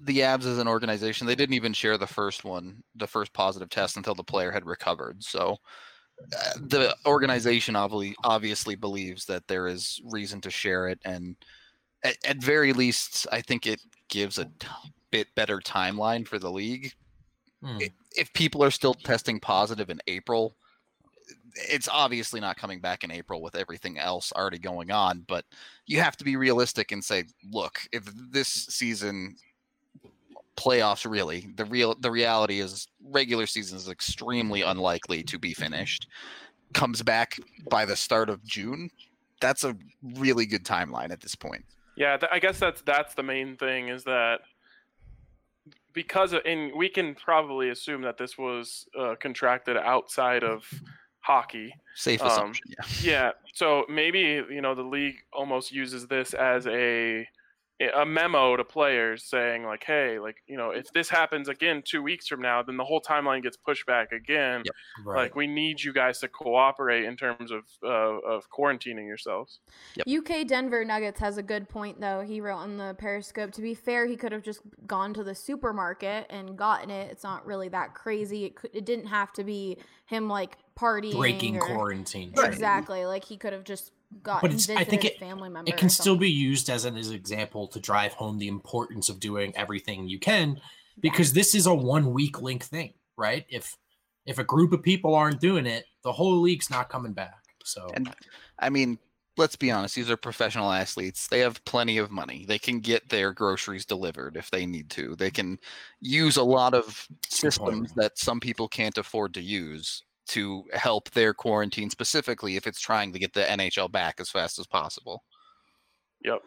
the Avs as an organization, they didn't even share the first one, the first positive test until the player had recovered. So uh, the organization obviously obviously believes that there is reason to share it, and at, at very least, I think it gives a bit better timeline for the league. Hmm. If people are still testing positive in April, it's obviously not coming back in April with everything else already going on, but you have to be realistic and say, look, if this season playoffs really, the real the reality is regular season is extremely unlikely to be finished. Comes back by the start of June. That's a really good timeline at this point. Yeah th- i guess that's that's the main thing is that because of, and we can probably assume that this was uh, contracted outside of hockey Safe Um, assumption. Yeah. Yeah, so maybe you know the league almost uses this as a a memo to players saying like, hey, like you know, if this happens again two weeks from now, then the whole timeline gets pushed back again. Yep. Right. Like we need you guys to cooperate in terms of uh, of quarantining yourselves. UK Denver Nuggets has a good point though. He wrote on the Periscope. To be fair, he could have just gone to the supermarket and gotten it. It's not really that crazy. It could, it didn't have to be him like partying breaking or- quarantine. Exactly. Like he could have just gotten it's- I visited think a it- family member. It can still be used as an as an example to drive home the importance of doing everything you can because this is a one week link thing, right? If if a group of people aren't doing it, the whole league's not coming back. So And I mean, let's be honest, these are professional athletes. They have plenty of money. They can get their groceries delivered if they need to. They can use a lot of systems that some people can't afford to use to help their quarantine specifically if it's trying to get the NHL back as fast as possible. Yep.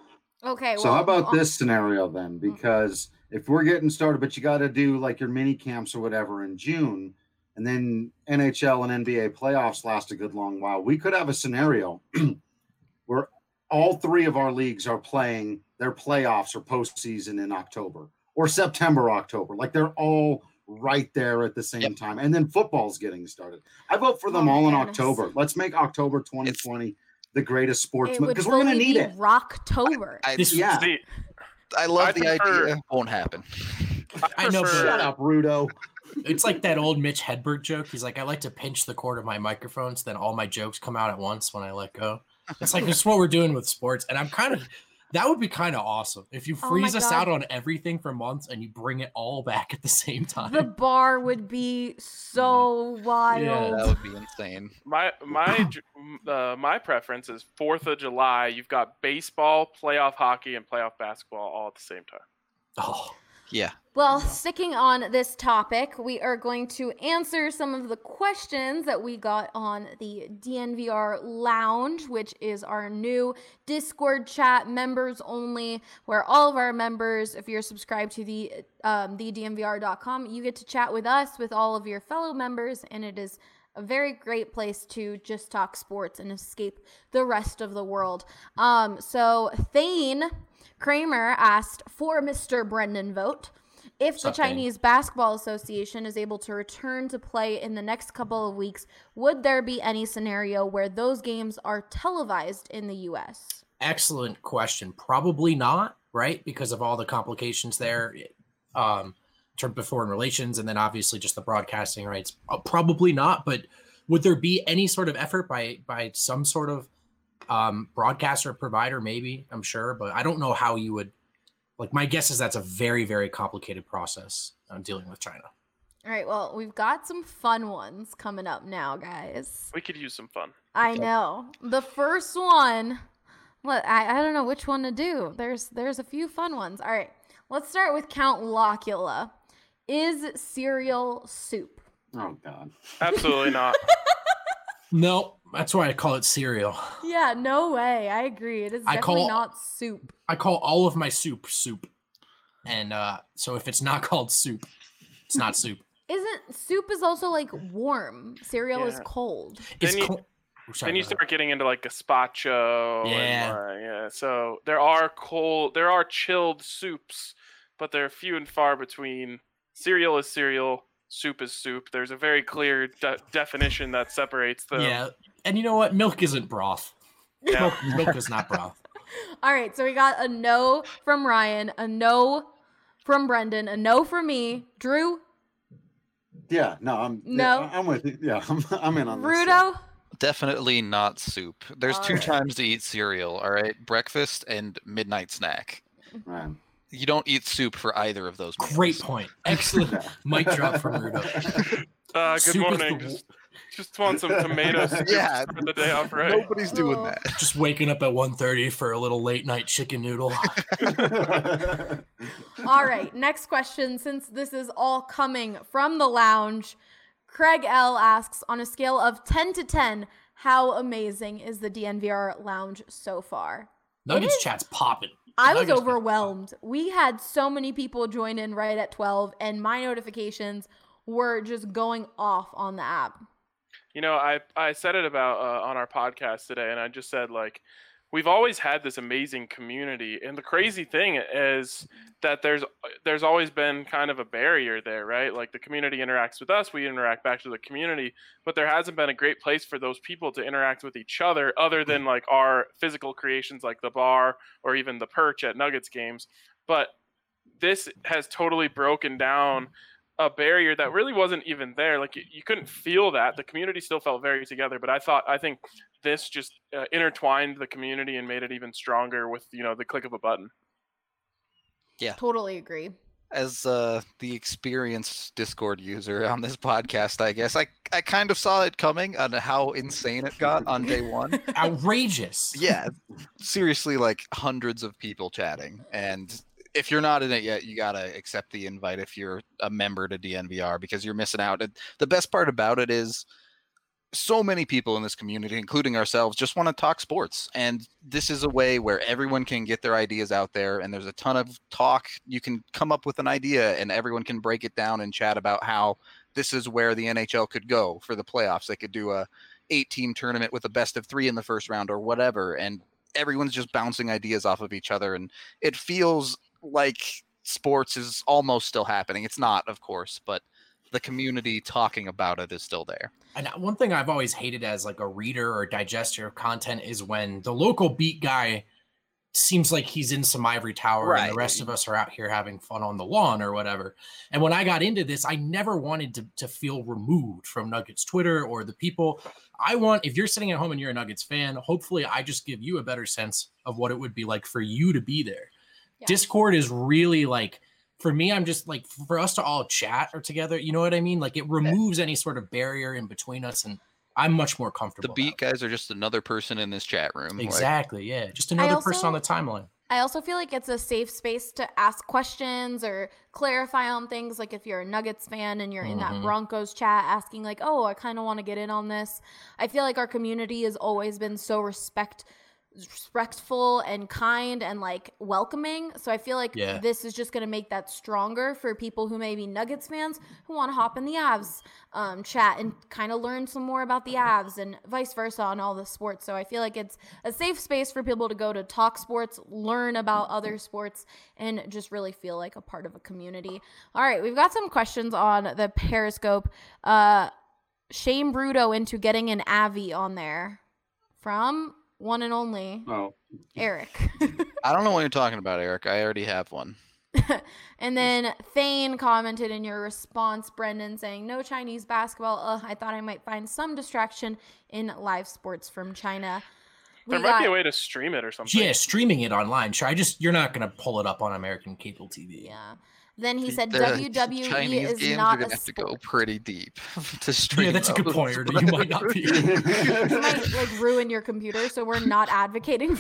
Okay. So well, how about this scenario then? Mm-hmm. Because if we're getting started, but you got to do like your mini camps or whatever in June, and then NHL and NBA playoffs last a good long while, we could have a scenario where all three of our leagues are playing their playoffs or postseason in October or September, October. Like they're all right there at the same Yep. time. And then football's getting started. I vote for them Oh, all in. October. Let's make October 2020 the greatest sports it would because we're going to need be it. Rocktober. I, This- Yeah. See, I love I the prefer- idea. Won't happen. I know, prefer- but- Shut up, Rudo. it's like that old Mitch Hedberg joke. He's like, I like to pinch the cord of my microphone so then all my jokes come out at once when I let go. It's like this is what we're doing with sports. And I'm kind of That would be kind of awesome if you Oh freeze us God. out on everything for months and you bring it all back at the same time. The bar would be so wild. Yeah, that would be insane. My my uh, my preference is Fourth of July. You've got baseball, playoff hockey, and playoff basketball all at the same time. oh, Yeah. Well, sticking on this topic, we are going to answer some of the questions that we got on the DNVR Lounge, which is our new Discord chat, members only, where all of our members, if you're subscribed to the um, thednvr.com, you get to chat with us, with all of your fellow members, and it is a very great place to just talk sports and escape the rest of the world. Um, so Thane Kramer asked for Mr. Brendan Vogt. If the Chinese Basketball Association is able to return to play in the next couple of weeks, would there be any scenario where those games are televised in the US? excellent question. Probably not, right? Because of all the complications there, um, in terms of foreign relations, and then obviously just the broadcasting rights. Uh, probably not. But would there be any sort of effort by by some sort of um, broadcaster provider? Maybe I'm sure, but I don't know how you would. Like my guess is that's a very very complicated process. uh, dealing with China. All right, well, we've got some fun ones coming up now, guys. We could use some fun. I know. The first one, what I, I don't know which one to do. There's there's a few fun ones. All right. Let's start with Count Locula. Is cereal soup? Oh God. Absolutely not. No, that's why I call it cereal. Yeah, no way. I agree. It is I definitely call- not soup. I call all of my soup soup, and uh, so if it's not called soup, it's not soup. Isn't soup is also like warm. Cereal is Yeah. cold. It's Then you- co- Oh, sorry, then you go ahead. start getting into like gazpacho. and, Yeah. like, yeah. So there are cold, there are chilled soups, but they're few and far between. Cereal is cereal. Soup is soup. There's a very clear de- definition that separates the. Yeah, and you know what? Milk isn't broth. Yeah. Milk, milk is not broth. All right, so we got a no from Ryan, a no from Brendan, a no from me. Drew, Yeah, no, I'm No? yeah, I'm with you. Yeah, I'm I'm in on this. Rudo. Definitely not soup. There's two Alright. times to eat cereal, all right? Breakfast and midnight snack. Right. You don't eat soup for either of those meals. Great point. Excellent. Mic drop from Rudo. Uh, good Soup morning. the Just, just want some tomatoes. Yeah. for the day off, right? Nobody's doing that. Just waking up at 1.30 for a little late night chicken noodle. All right, next question. Since this is all coming from the lounge, Craig L asks on a scale of 10 to 10, how amazing is the DNVR lounge so far? Nuggets chat's popping. I was Nuggets chat's overwhelmed. We had so many people join in right at 12, and my notifications were just going off on the app. You know, I I said it about uh, on our podcast today, and I just said like we've always had this amazing community, and the crazy thing is mm-hmm. that there's there's always been kind of a barrier there, right? Like the community interacts with us, we interact back to the community, but there hasn't been a great place for those people to interact with each other, other than mm-hmm. like our physical creations, like the bar or even the perch at Nuggets games. But this has totally broken down mm-hmm. A barrier that really wasn't even there. Like you, you couldn't feel that. The community still felt very together, but I thought I think this just uh, intertwined the community and made it even stronger with you know the click of a button. Yeah, totally agree. As uh, the experienced Discord user on this podcast, I guess I I kind of saw it coming on how insane it got on day one. Outrageous. yeah, seriously, like hundreds of people chatting, and if you're not in it yet, you gotta accept the invite if you're a member to DNVR because you're missing out. And the best part about it is so many people in this community, including ourselves, just want to talk sports. And this is a way where everyone can get their ideas out there. And there's a ton of talk. You can come up with an idea, and everyone can break it down and chat about how this is where the NHL could go for the playoffs. They could do a eight team tournament with a best of three in the first round or whatever. And everyone's just bouncing ideas off of each other. And it feels like sports is almost still happening. It's not, of course, but the community talking about it is still there. And uh, one thing I've always hated as like a reader or digester of content is when the local beat guy seems like he's in some ivory tower and the rest of us are out here having fun on the lawn or whatever. And when I got into this, I never wanted to, to feel removed from Nuggets Twitter or the people. I want, if you're sitting at home and you're a Nuggets fan, hopefully I just give you a better sense of what it would be like for you to be there. Yeah. Discord is really like, for me, I'm just like, for us to all chat or together, you know what I mean? Like it removes any sort of barrier in between us. And I'm much more comfortable. The beat that guys are just another person in this chat room. like- Exactly. Yeah. Just another person on the timeline. I also feel like it's a safe space to ask questions or clarify on things. Like if you're a Nuggets fan and you're in that Mhm. Broncos chat asking, like, "Oh, I kind of want to get in on this." I feel like our community has always been so respect respectful and kind and like welcoming. So I feel like Yeah. this is just going to make that stronger for people who may be Nuggets fans who want to hop in the Avs um, chat and kind of learn some more about the Avs and vice versa on all the sports. So I feel like it's a safe space for people to go to talk sports, learn about other sports, and just really feel like a part of a community. All right, we've got some questions on the Periscope. Uh, Shane Bruto into getting an Avi on there from one and only Oh, Eric. I don't know what you're talking about, Eric. I already have one. and then Thane commented in your response, Brendan, saying, No Chinese basketball. Ugh, I thought I might find some distraction in live sports from China. There We might be a way to stream it or something. Yeah, streaming it online. Sure, I just you're not gonna pull it up on American cable TV. Yeah. Then he said The WWE Chinese is games not are a gonna have to go sport. pretty deep to stream. Yeah, that's a good point. Ernie. You might not be It might like ruin your computer, so we're not advocating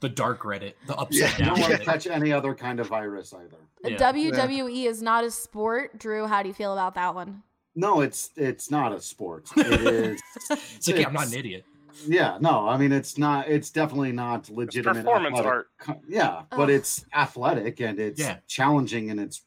the dark Reddit, the Yeah, upside you down. don't want to Reddit. catch any other kind of virus either. Yeah. WWE is not a sport. Drew, how do you feel about that one? No, it's it's not a sport. It is. It's like, yeah, I'm not an idiot. Yeah, no, I mean it's not. It's definitely not It's legitimate. performance athletic art. co- Yeah, but Ugh. it's athletic and it's Yeah. challenging and it's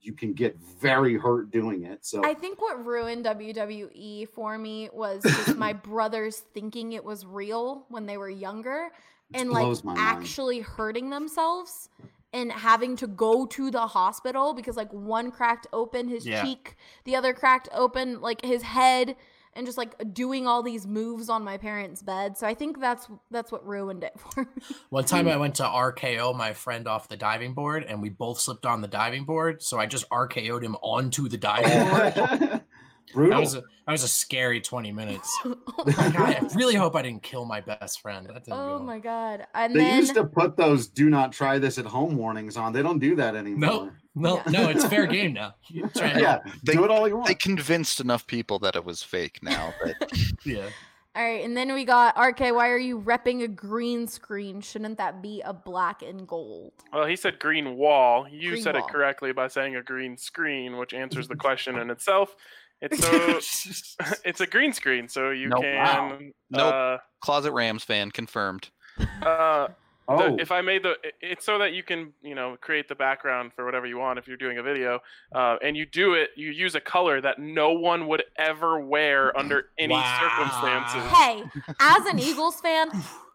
you can get very hurt doing it. So I think what ruined WWE for me was just my brothers thinking it was real when they were younger and like blows my mind. actually hurting themselves and having to go to the hospital because like one cracked open his Yeah. cheek, the other cracked open like his head and just like doing all these moves on my parents' bed. So I think that's that's what ruined it for me. One time I went to RKO my friend off the diving board, and we both slipped on the diving board. So I just RKO'd him onto the diving board. That was a that was a scary 20 minutes. Oh like, I really hope I didn't kill my best friend. That didn't oh go. my god. And they then used to put those "Do not try this at home" warnings on. They don't do that anymore. No, Yeah. no, it's fair game now. You try it. Yeah, They- do it all you want. They convinced enough people that it was fake now. That yeah. All right, and then we got RK. Why are you repping a green screen? Shouldn't that be a black and gold? Well, he said green wall. You Green said wall. it correctly by saying a green screen, which answers the question in itself. It's so it's a green screen, so you Nope. Wow. can. Nope. closet Rams fan confirmed. Uh, uh, oh, the, if I made the, it- it's so that you can, you know, create the background for whatever you want if you're doing a video, uh, and you do it, you use a color that no one would ever wear under any circumstances. Hey, as an Eagles fan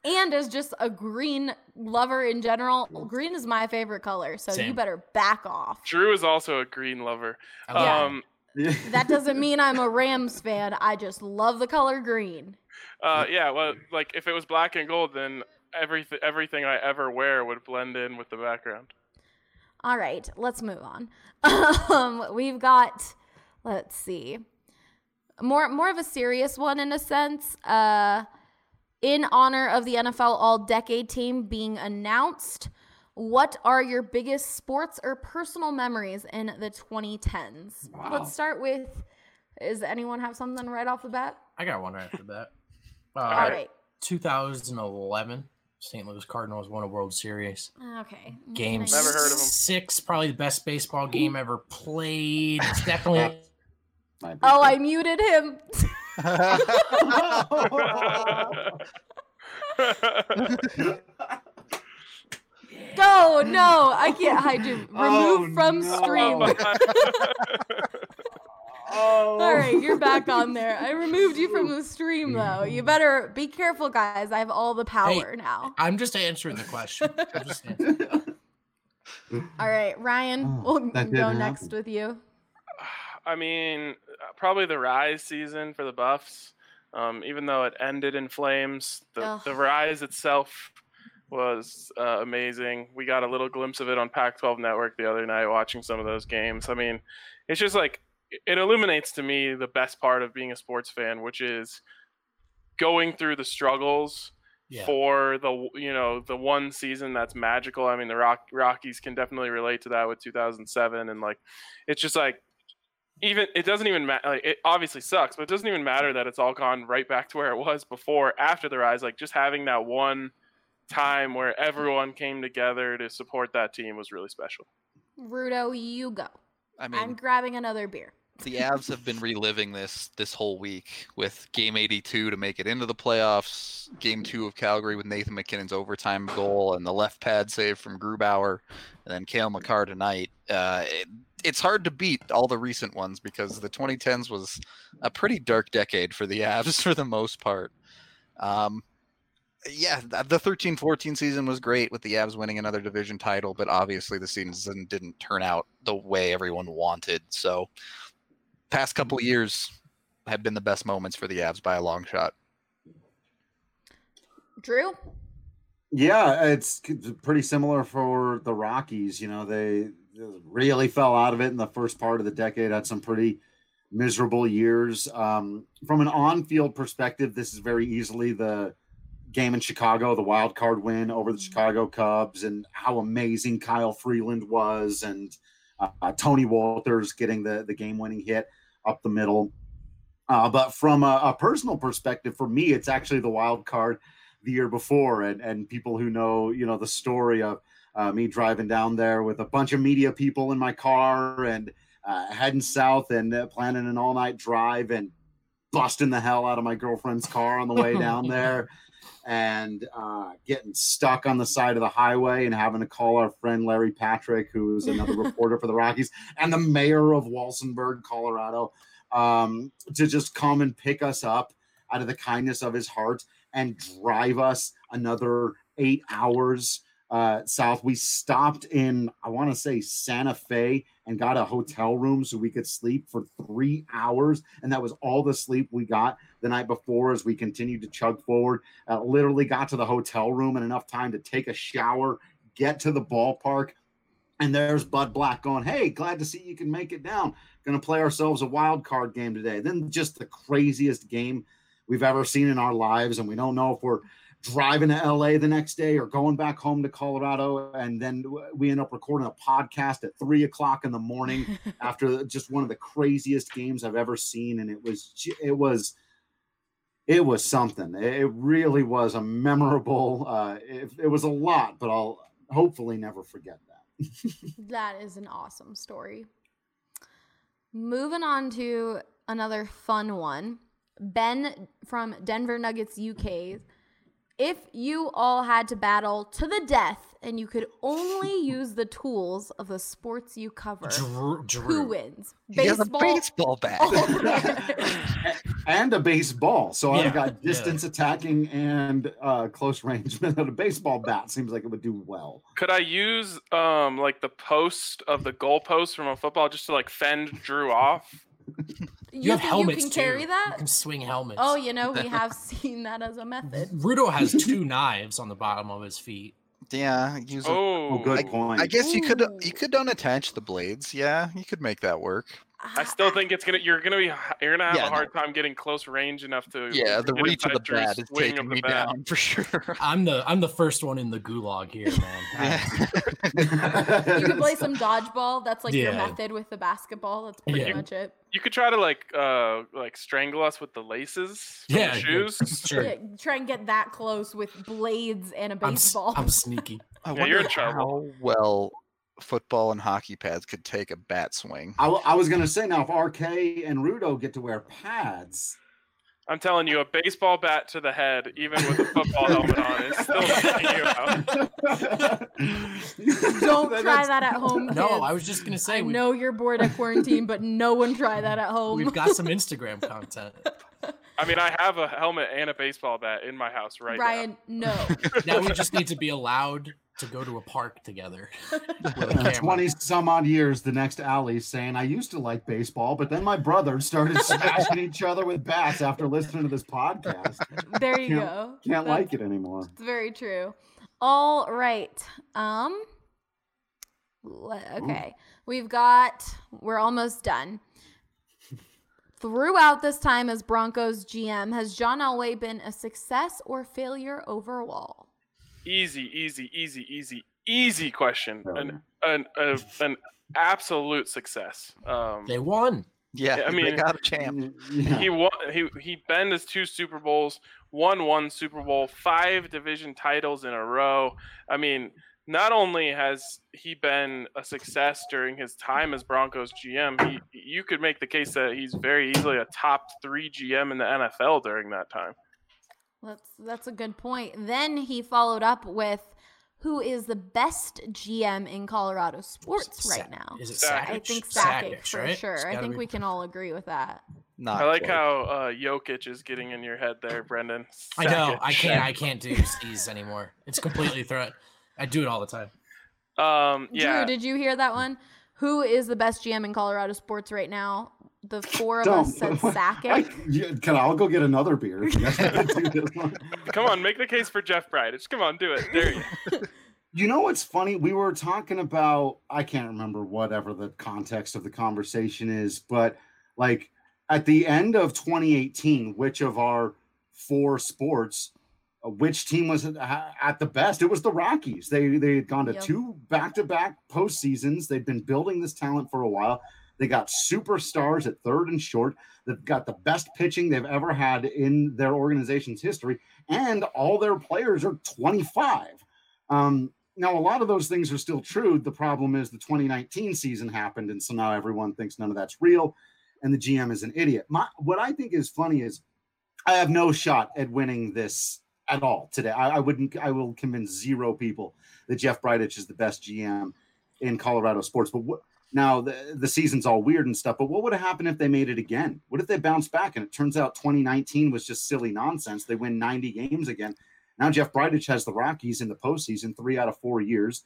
and as just a green lover in general, green is my favorite color. So you Same. better back off. Drew is also a green lover. I love Yeah. Um, That doesn't mean I'm a Rams fan. I just love the color green. uh, yeah, well, like if it was black and gold, then everything everything I ever wear would blend in with the background. All right, let's move on. Um, we've got, let's see, more more of a serious one in a sense. Uh, in honor of the NFL All Decade Team being announced, what are your biggest sports or personal memories in the 2010s? Wow. Let's start with. Does anyone have something right off the bat? I got one right after that. Uh, All right. right. 2011, St. Louis Cardinals won a World Series. Okay. Game Nice. Never heard of 'em. six, probably the best baseball game ever played. It's definitely Oh. I muted him. Go no, I can't hide you. Remove Oh, from no. stream. oh. All right, you're back on there. I removed you from the stream though. You better be careful, guys. I have all the power now. I'm just answering the question. Answering. All right, Ryan, Oh, we'll that go didn't next happen. with you. I mean, uh, probably the Rise season for the Buffs. Um, even though it ended in flames, the, Ugh. the Rise itself was uh, amazing. We got a little glimpse of it on Pac-12 Network the other night, watching some of those games. I mean, it's just like it illuminates to me the best part of being a sports fan, which is going through the struggles Yeah. for the you know the one season that's magical. I mean, the Rock, Rockies can definitely relate to that with 2007, and like it's just like even it doesn't even matter. Like, it obviously sucks, but it doesn't even matter that it's all gone right back to where it was before after the rise. Like just having that one time where everyone came together to support that team was really special. Rudo, you go. I mean, I'm grabbing another beer. the Avs have been reliving this this whole week with Game 82 to make it into the playoffs, Game Two of Calgary with Nathan MacKinnon's overtime goal and the left pad save from Grubauer, and then Cale Makar tonight. Uh, it, it's hard to beat all the recent ones because the 2010s was a pretty dark decade for the Avs for the most part. Um, yeah, the 13-14 season was great with the Avs winning another division title, but obviously the season didn't turn out the way everyone wanted. So past couple of years have been the best moments for the Avs by a long shot. Drew? Yeah, it's pretty similar for the Rockies. You know, they really fell out of it in the first part of the decade, had some pretty miserable years. Um, from an on field perspective, this is very easily the game in Chicago, the wild card win over the Chicago Cubs, and how amazing Kyle Freeland was, and uh, uh, Tony Wolters getting the, the game winning hit up the middle. Uh, but from a, a personal perspective, for me, it's actually the wild card the year before, and and people who know you know the story of uh, me driving down there with a bunch of media people in my car and uh, heading south and uh, planning an all night drive and busting the hell out of my girlfriend's car on the way down there and uh, getting stuck on the side of the highway and having to call our friend Larry Patrick, who is another reporter for the Rockies, and the mayor of Walsenburg, Colorado, um, to just come and pick us up out of the kindness of his heart and drive us another eight hours uh, south. We stopped in, I want to say Santa Fe and got a hotel room so we could sleep for three hours. And that was all the sleep we got the night before as we continued to chug forward. Uh, literally got to the hotel room in enough time to take a shower, get to the ballpark. And there's Bud Black going, Hey, glad to see you can make it down. Going to play ourselves a wild card game today. Then just the craziest game we've ever seen in our lives. And we don't know if we're driving to LA the next day or going back home to Colorado. And then we end up recording a podcast at three o'clock in the morning after just one of the craziest games I've ever seen. And it was, it was, it was something. It really was a memorable, uh, it, it was a lot, but I'll hopefully never forget that. That is an awesome story. Moving on to another fun one. Ben from Denver Nuggets UK. If you all had to battle to the death and you could only use the tools of the sports you cover, Drew, who Drew. wins? He has a baseball bat. Oh, and a baseball. So Yeah, I've got yeah. distance attacking and uh, close range. But a baseball bat seems like it would do well. Could I use um like the post of the goalpost from a football just to like fend Drew off? You, have think helmets You can carry too. that? You can swing helmets. Oh, you know, we have seen that as a method. Rudo has two knives on the bottom of his feet. yeah, use. a- Oh, Oh, good I- point. I guess you could you could unattach the blades. Yeah, you could make that work. I still think it's gonna. You're gonna be. You're gonna have Yeah, a no. hard time getting close range enough to. Yeah, the reach of the bat is taking me bat. down for sure. I'm the I'm the first one in the gulag here, man. You could play some dodgeball. That's like your method with the basketball. That's pretty Yeah. much it. You could try to like uh like strangle us with the laces. from the yeah, shoes. Sure. Yeah, try and get that close with blades and a I'm, s- baseball. I'm sneaky. I Yeah, you're in wonder trouble. how well football and hockey pads could take a bat swing. I was going to say now, if RK and Rudo get to wear pads, I'm telling you, a baseball bat to the head, even with a football helmet on, is still taking you out. Don't try that at home. No. I was just gonna say I know you're bored at quarantine, but no one try that at home. we've got some Instagram content. I mean, I have a helmet and a baseball bat in my house right now. Ryan, no. Now we just need to be allowed to go to a park together. A 20 some odd years, the next alley saying, I used to like baseball, but then my brother started smashing each other with bats after listening to this podcast. There you Can't- go. Can't That's- like it anymore. It's very true. All right. Um. le- Okay. We've got. We're almost done. Throughout this time as Broncos GM, has John Elway been a success or failure overall? Easy, easy, easy, easy, easy question. An an a, an absolute success. Um, They won. Yeah, I they mean- got a champ. Yeah. he won. He he been his two Super Bowls, won one Super Bowl, five division titles in a row. I mean, not only has he been a success during his time as Broncos GM, he you could make the case that he's very easily a top three GM in the NFL during that time. That's that's a good point. Then he followed up with who is the best GM in Colorado sports Sa- right now? Is it Sakic. Sakic? I think Sakic, Sakic for right? Sure. I think be- we can all agree with that. Not I like quite. how uh, Jokic is getting in your head there, Brendan. I know. I can't. I can't do these anymore. It's completely thrown. I do it all the time. Um, yeah, Drew, did you hear that one? Who is the best GM in Colorado sports right now? The four of Don't. us said Sakic. I, yeah, can I, I'll go get another beer. if you guys wanna do this one. come on, make the case for Jeff Bridich. Come on, do it. There you. You know what's funny? We were talking about I can't remember whatever the context of the conversation is, but like at the end of 2018, which of our four sports, uh, which team was at, at the best? It was the Rockies. They they had gone to Yep. two back-to-back postseasons. They'd been building this talent for a while. They got superstars at third and short. They've got the best pitching they've ever had in their organization's history, and all their players are 25. Um, now, a lot of those things are still true. The problem is the 2019 season happened, and so now everyone thinks none of that's real, and the GM is an idiot. My, what I think is funny is I have no shot at winning this at all today. I, I wouldn't. I will convince zero people that Jeff Bridich is the best GM in Colorado sports. But what, now the, the season's all weird and stuff. But what would have happened if they made it again? What if they bounced back and it turns out 2019 was just silly nonsense? They win 90 games again. Now Jeff Bridich has the Rockies in the postseason three out of four years.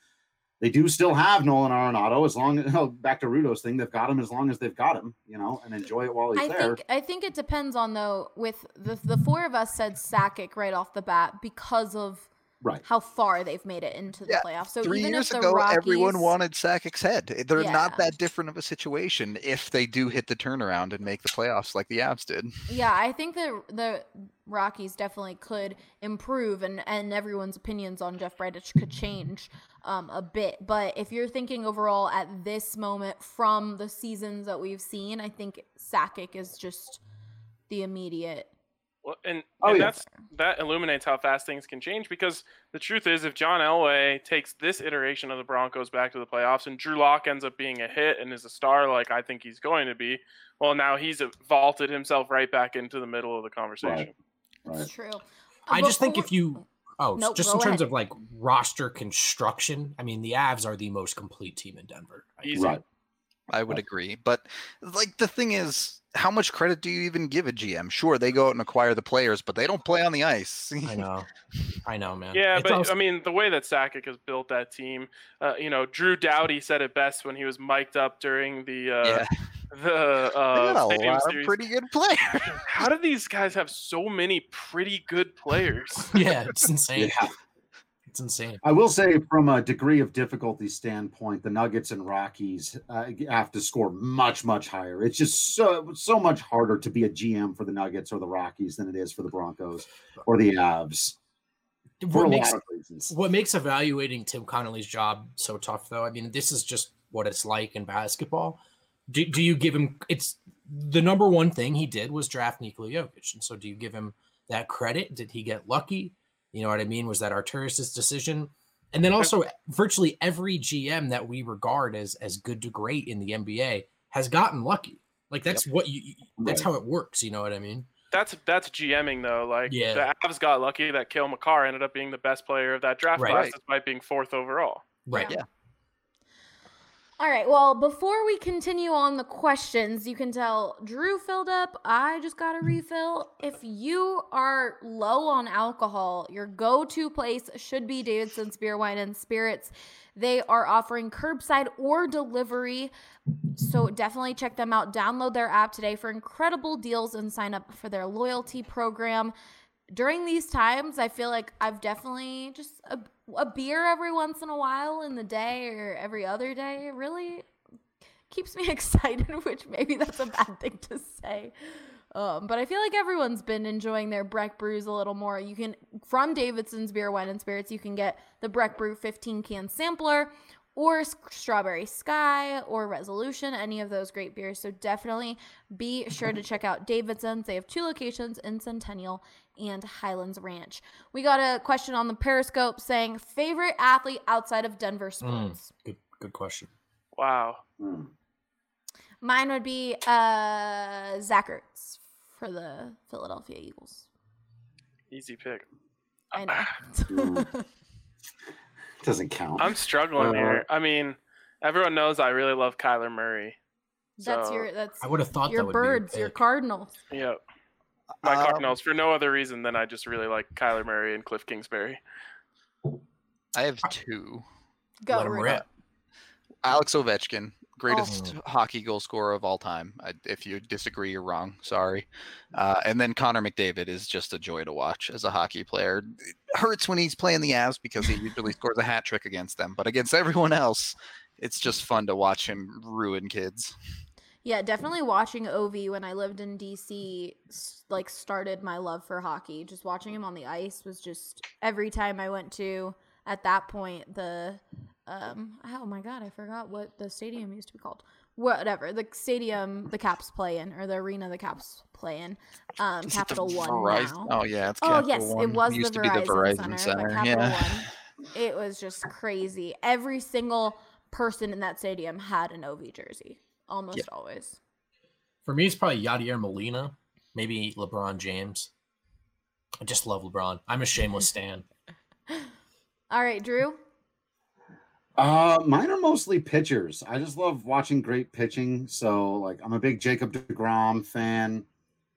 They do still have Nolan Arenado as long as oh, back to Rudo's thing. They've got him as long as they've got him, you know, and enjoy it while he's I there. think I think it depends on though. With the the four of us said Sakic right off the bat because of Right. how far they've made it into the Yeah, playoffs. So Three even years if the ago, Rockies, everyone wanted Sakic's head. They're Yeah. not that different of a situation if they do hit the turnaround and make the playoffs like the Avs did. Yeah, I think that the Rockies definitely could improve, and and everyone's opinions on Jeff Bridich could change um, a bit. But if you're thinking overall at this moment from the seasons that we've seen, I think Sakic is just the immediate. Well, and, Oh, and yeah. that's that illuminates how fast things can change because the truth is if John Elway takes this iteration of the Broncos back to the playoffs and Drew Lock ends up being a hit and is a star like I think he's going to be, well now he's vaulted himself right back into the middle of the conversation. Right. It's true. Uh, I just think if you oh Nope, just in terms ahead. of like roster construction, I mean the Avs are the most complete team in Denver. I Easy. Right. I would agree. But like the thing is, how much credit do you even give a GM? Sure, they go out and acquire the players, but they don't play on the ice. I know, I know, man. Yeah, It's but also- I mean, the way that Sakic has built that team, uh, you know, Drew Doughty said it best when he was mic'd up during the uh, yeah, the they uh, got a lot Series. of pretty good players. How do these guys have so many pretty good players? yeah, it's insane. Yeah. It's insane. I will say, from a degree of difficulty standpoint, the Nuggets and Rockies uh, have to score much, much higher. It's just so so much harder to be a GM for the Nuggets or the Rockies than it is for the Broncos or the Avs for What a makes lot of reasons. what makes evaluating Tim Connolly's job so tough, though? I mean, this is just what it's like in basketball. Do, do you give him? It's the number one thing he did was draft Nikola Jokic, and so do you give him that credit? Did he get lucky? You know what I mean? Was that Arturas's decision? And then also, eh, virtually every GM that we regard as as good to great in the NBA has gotten lucky. Like that's what you. you- That's Right. how it works. You know what I mean? That's that's GMing though. Like Yeah. the Avs got lucky that Cale Makar ended up being the best player of that draft Right. class despite being fourth overall. Right. Yeah. All right. Well, before we continue on the questions, you can tell Drew filled up. I just got a refill. If you are low on alcohol, your go to place should be Davidson's Beer, Wine, and Spirits. They are offering curbside or delivery. So definitely check them out. Download their app today for incredible deals and sign up for their loyalty program. during these times, I feel like I've definitely just a, a beer every once in a while in the day or every other day really keeps me excited, which maybe that's a bad thing to say. Um, but I feel like everyone's been enjoying their Breck brews a little more. You can, from Davidson's Beer, Wine, and Spirits, you can get the Breck Brew 15 can sampler or Strawberry Sky or Resolution, any of those great beers. So definitely be sure to check out Davidson's. They have two locations in Centennial and Highlands Ranch. We got a question on the Periscope saying favorite athlete outside of Denver sports. Good, good question. Wow. Hmm. Mine would be uh, Zach Ertz for the Philadelphia Eagles. Easy pick. I know. Mm. Doesn't count. I'm struggling Uh, here. I mean, everyone knows I really love Kyler Murray. that's So, your that's I would have thought your that would birds, your your. Cardinals. Yep. My Um, Cardinals for no other reason than I just really like Kyler Murray and Cliff Kingsbury. I have two. Go Let 'em Rudo. rip. Alex Ovechkin, greatest Oh. hockey goal scorer of all time. I, if you disagree, you're wrong. Sorry. Uh, and then Connor McDavid is just a joy to watch as a hockey player. It hurts when he's playing the Avs because he usually scores a hat trick against them, but against everyone else, it's just fun to watch him ruin kids. Yeah, definitely watching Ovi when I lived in DC like started my love for hockey. Just watching him on the ice was just every time I went to at that point the um oh my god, I forgot what the stadium used to be called. Whatever, the stadium the Caps play in or the arena the Caps play in. Um Is Capital One Verizon- now. Oh yeah, it's Oh yes, One. it was used the to Verizon, be the Verizon Center, Center. Capital yeah. One. It was just crazy. Every single person in that stadium had an OV jersey, almost always. For me, it's probably Yadier Molina, maybe LeBron James. I just love LeBron. I'm a shameless stan. All right, Drew. Uh, mine are mostly pitchers. I just love watching great pitching. So, like, I'm a big Jacob DeGrom fan.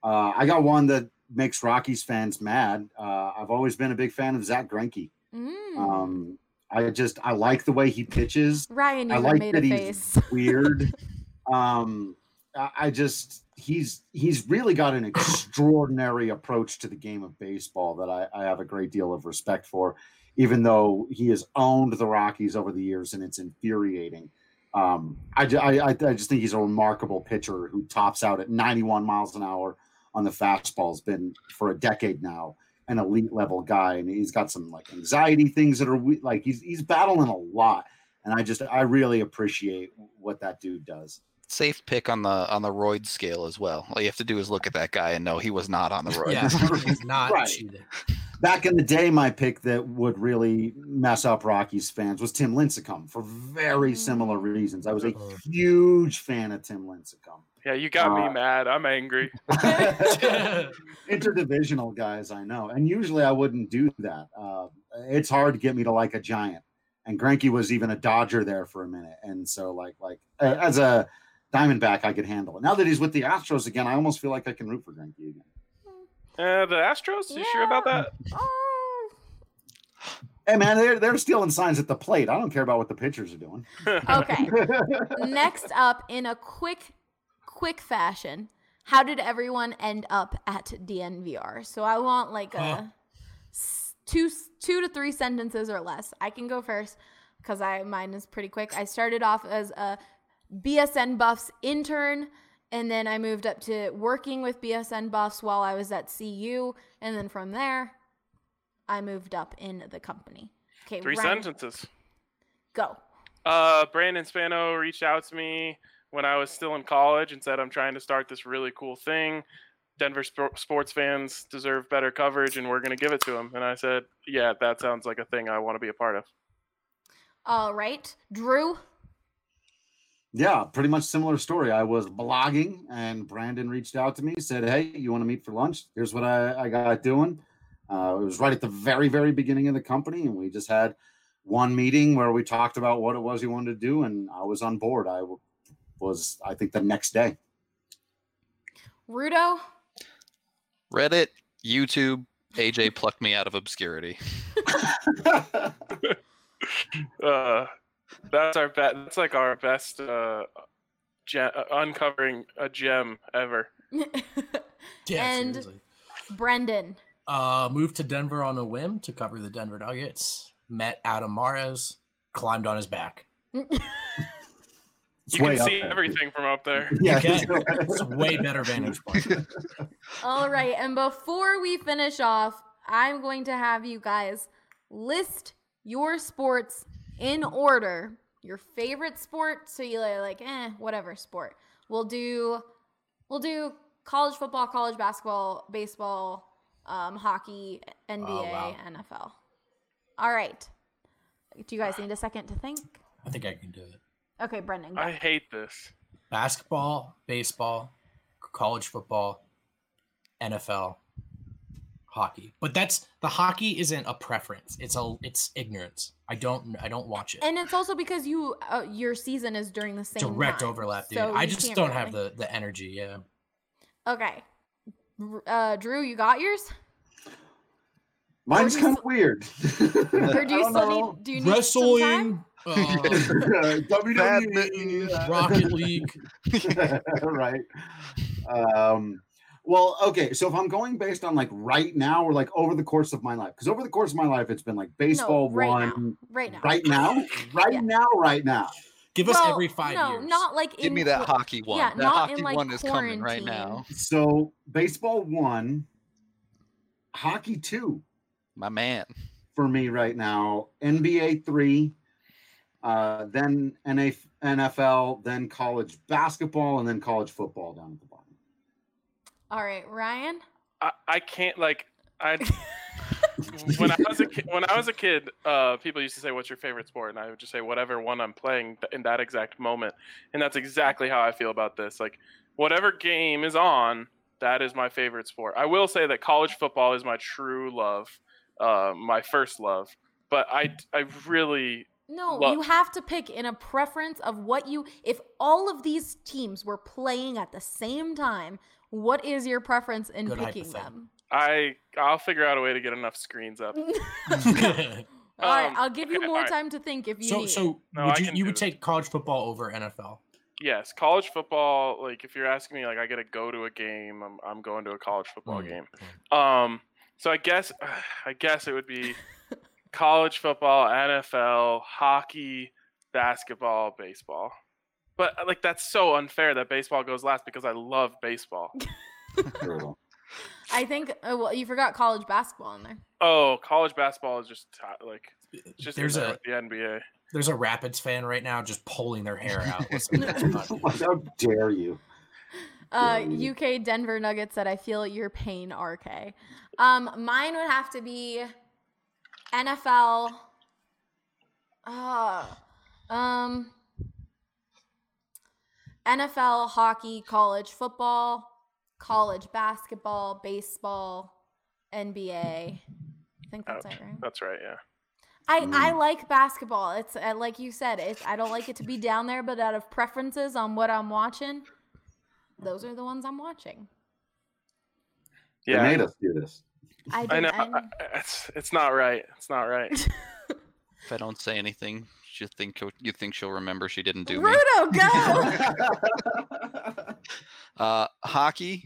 Uh, I got one that makes Rockies fans mad. Uh, I've always been a big fan of Zack Greinke. Mm. Um, I just I like the way he pitches. Ryan I like made that a he's face. weird. um, I, just he's he's really got an extraordinary approach to the game of baseball that I, I have a great deal of respect for, even though he has owned the Rockies over the years and it's infuriating. Um, I, I, I I just think he's a remarkable pitcher who tops out at 91 miles an hour on the fastball. Has been for a decade now an elite level guy, and he's got some like anxiety things that are like he's he's battling a lot. And I just I really appreciate what that dude does. Safe pick on the on the roid scale as well. All you have to do is look at that guy and know he was not on the roid. Yeah, he's not Right. cheating. Back in the day, my pick that would really mess up Rockies fans was Tim Lincecum for very similar reasons. I was a huge fan of Tim Lincecum. Yeah, you got Uh, me mad. I'm angry. Interdivisional guys, I know, and usually I wouldn't do that. Uh, it's hard to get me to like a Giant, and Greinke was even a Dodger there for a minute, and so like like uh, as a Diamondback, I could handle it. Now that he's with the Astros again, I almost feel like I can root for Greinke again. Uh, the Astros? You sure about that? Oh. Hey man, they're they're stealing signs at the plate. I don't care about what the pitchers are doing. Okay. Next up, in a quick, quick fashion, how did everyone end up at DNVR? So I want like Huh. a s- two two to three sentences or less. I can go first because I mine is pretty quick. I started off as a BSN Buffs intern, and then I moved up to working with BSN Buffs while I was at CU, and then from there, I moved up in the company. Okay, Three Ryan, sentences. Go. Uh, Brandon Spano reached out to me when I was still in college and said, I'm trying to start this really cool thing. Denver sp- sports fans deserve better coverage, and we're going to give it to them. And I said, Yeah, that sounds like a thing I want to be a part of. All right, Drew. Yeah, pretty much similar story. I was blogging and Brandon reached out to me, said, Hey, you want to meet for lunch? Here's what I, I got doing. Uh, it was right at the very, very beginning of the company. And we just had one meeting where we talked about what it was he wanted to do. And I was on board. I w- was, I think, the next day. Rudo. Reddit, YouTube, AJ plucked me out of obscurity. Uh, that's our bet. That's like our best uh, ge- uh, uncovering a gem ever. Yeah, And- seriously. Brendan. Uh, moved to Denver on a whim to cover the Denver Nuggets. Met Adam Mares, climbed on his back. You can see there. everything from up there. Yeah, It's way better vantage point. All right, and before we finish off, I'm going to have you guys list your sports in order. Your favorite sport, so you're like, eh, whatever sport. We'll do, we'll do college football, college basketball, baseball, um, hockey, NBA, wow. NFL. All right. Do you guys need a second to think? I think I can do it. Okay, Brendan. Go. I hate this. Basketball, baseball, college football, NFL, hockey. But that's the hockey isn't a preference. It's a it's ignorance. I don't I don't watch it. And it's also because you uh, your season is during the same Direct time, overlap, dude. so I just can't don't have the the energy. Yeah. Okay. Uh, Drew, you got yours? Mine's Or kind of weird. Or do you still need? Do you need? Wrestling, uh, WWE, Rocket League. right. Um, well, okay. So if I'm going based on like right now or like over the course of my life, because over the course of my life, it's been like baseball right one, now. Right now. right now, right Yeah. now, right now. Give us Well, every five no, years. not like Give in me that hockey one. Yeah, that not in, hockey like, one is coming right now. So baseball one, hockey two My man. for me right now. NBA three, uh, then NA, NFL, then college basketball, and then college football down at the bottom. All right, Ryan. I, I can't like I when I was a kid, when I was a kid, uh, people used to say, "What's your favorite sport?" And I would just say, "Whatever one I'm playing th- in that exact moment." And that's exactly how I feel about this. Like, whatever game is on, that is my favorite sport. I will say that college football is my true love, uh, my first love. But I, I really, No, Look. you have to pick in a preference of what you. If all of these teams were playing at the same time, what is your preference in Good picking them? I, I'll figure out a way to get enough screens up. all right, Um, I'll give you okay, more alright. time to think if you so need. so No, would you you would this. take college football over NFL? Yes, college football. Like, if you're asking me, like, I get to go to a game, I'm, I'm going to a college football Mm, game. Um, so I guess, I guess it would be college football, NFL, hockey, basketball, baseball. But like, that's so unfair that baseball goes last because I love baseball. I think. Uh, well, you forgot college basketball in there. Oh, college basketball is just ti- like it's just There's a the NBA. there's a Rapids fan right now just pulling their hair out. listening to. How dare you? Uh, UK Denver Nuggets said, "I feel your pain, RK." Um, mine would have to be NFL. Uh, um, NFL, hockey, college football, college basketball, baseball, NBA. I think that's it, right? That's right. Yeah. I, I like basketball. It's uh, like you said. It's I don't like it to be down there, but out of preferences on what I'm watching, those are the ones I'm watching. They Yeah. made us do this. I, I know. I, I- It's it's not right. It's not right. If I don't say anything, you think you think she'll remember she didn't do me. Rudo, go! Uh, hockey,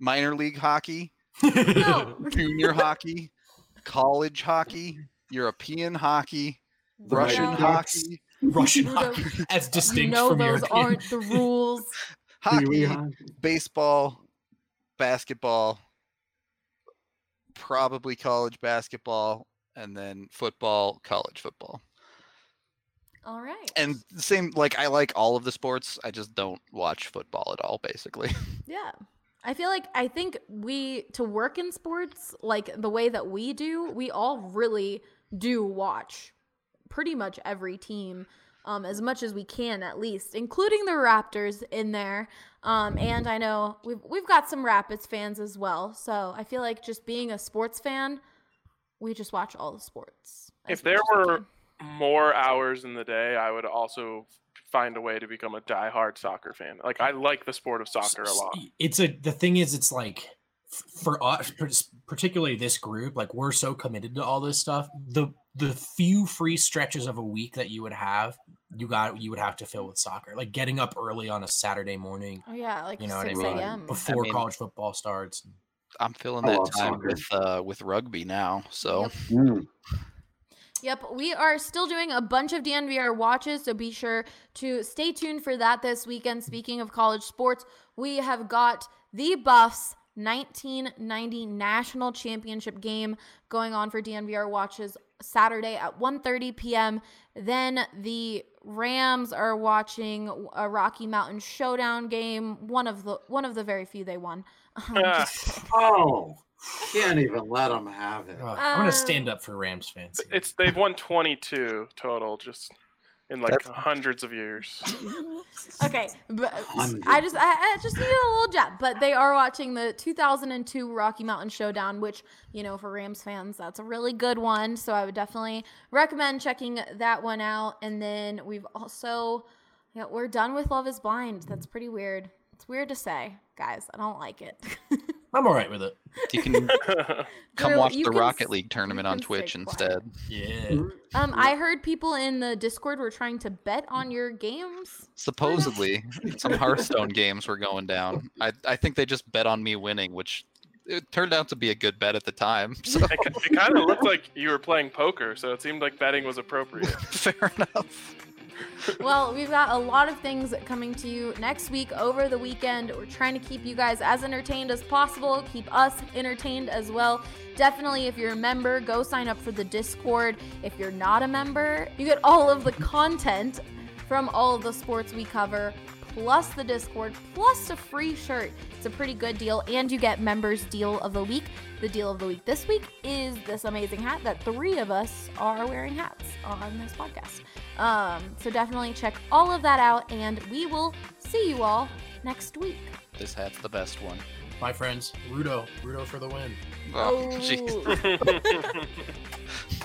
minor league hockey, no. junior hockey, college hockey, European hockey, The Russian Mighty hockey, Russian Rudo, hockey as you distinct know from those European. aren't the rules. Hockey, hockey. baseball, basketball, probably college basketball, and then football, college football. All right. And same, like I like all of the sports. I just don't watch football at all, basically. Yeah. I feel like I think we to work in sports like the way that we do, we all really do watch pretty much every team um, as much as we can at least, including the Raptors in there. Um, and I know we've we've got some Rapids fans as well. So I feel like just being a sports fan, we just watch all the sports. If there much as we were can. More hours in the day, I would also find a way to become a diehard soccer fan. Like I like the sport of soccer a lot. It's a the thing is, it's like for us, particularly this group, like we're so committed to all this stuff. The the few free stretches of a week that you would have, you got you would have to fill with soccer, like getting up early on a Saturday morning. Oh yeah, like You know what I six mean? a.m. Before mean- college football starts. I'm filling that time soccer. with uh with rugby now. So Yep. Mm. Yep, we are still doing a bunch of DNVR watches, so be sure to stay tuned for that this weekend. Speaking of college sports, we have got the Buffs 1990 National Championship game going on for DNVR watches Saturday at 1:30 p.m. Then the Rams are watching a Rocky Mountain Showdown game, one of the one of the very few they won. Ah. Oh, can't even let them have it. Ugh, I'm gonna stand up um. for Rams fans. here. It's they've won 22 total, just in like That's- hundreds of years. Okay, but Hundred. I just I, I just need a little jab. But they are watching the 2002 Rocky Mountain Showdown, which you know for Rams fans that's a really good one. So I would definitely recommend checking that one out. And then we've also yeah we're done with Love Is Blind. That's pretty weird. It's weird to say, guys. I don't like it. I'm all right with it. you can come Drew, watch you the can Rocket s- League tournament you on can stay Twitch quiet. instead. Yeah. Um, I heard people in the Discord were trying to bet on your games. Supposedly, some Hearthstone games were going down. I I think they just bet on me winning, which it turned out to be a good bet at the time. So It, ki- it kind of looked like you were playing poker, so it seemed like betting was appropriate. fair enough. Well, we've got a lot of things coming to you next week over the weekend. We're trying to keep you guys as entertained as possible, keep us entertained as well. Definitely, if you're a member, go sign up for the Discord. If you're not a member, you get all of the content from all of the sports we cover, plus the Discord, plus a free shirt. It's a pretty good deal, and you get members' deal of the week. The deal of the week this week is this amazing hat that three of us are wearing hats on this podcast. Um, so definitely check all of that out, and we will see you all next week. This hat's the best one. My friends, Rudo, Rudo for the win. Oh, jeez. Oh.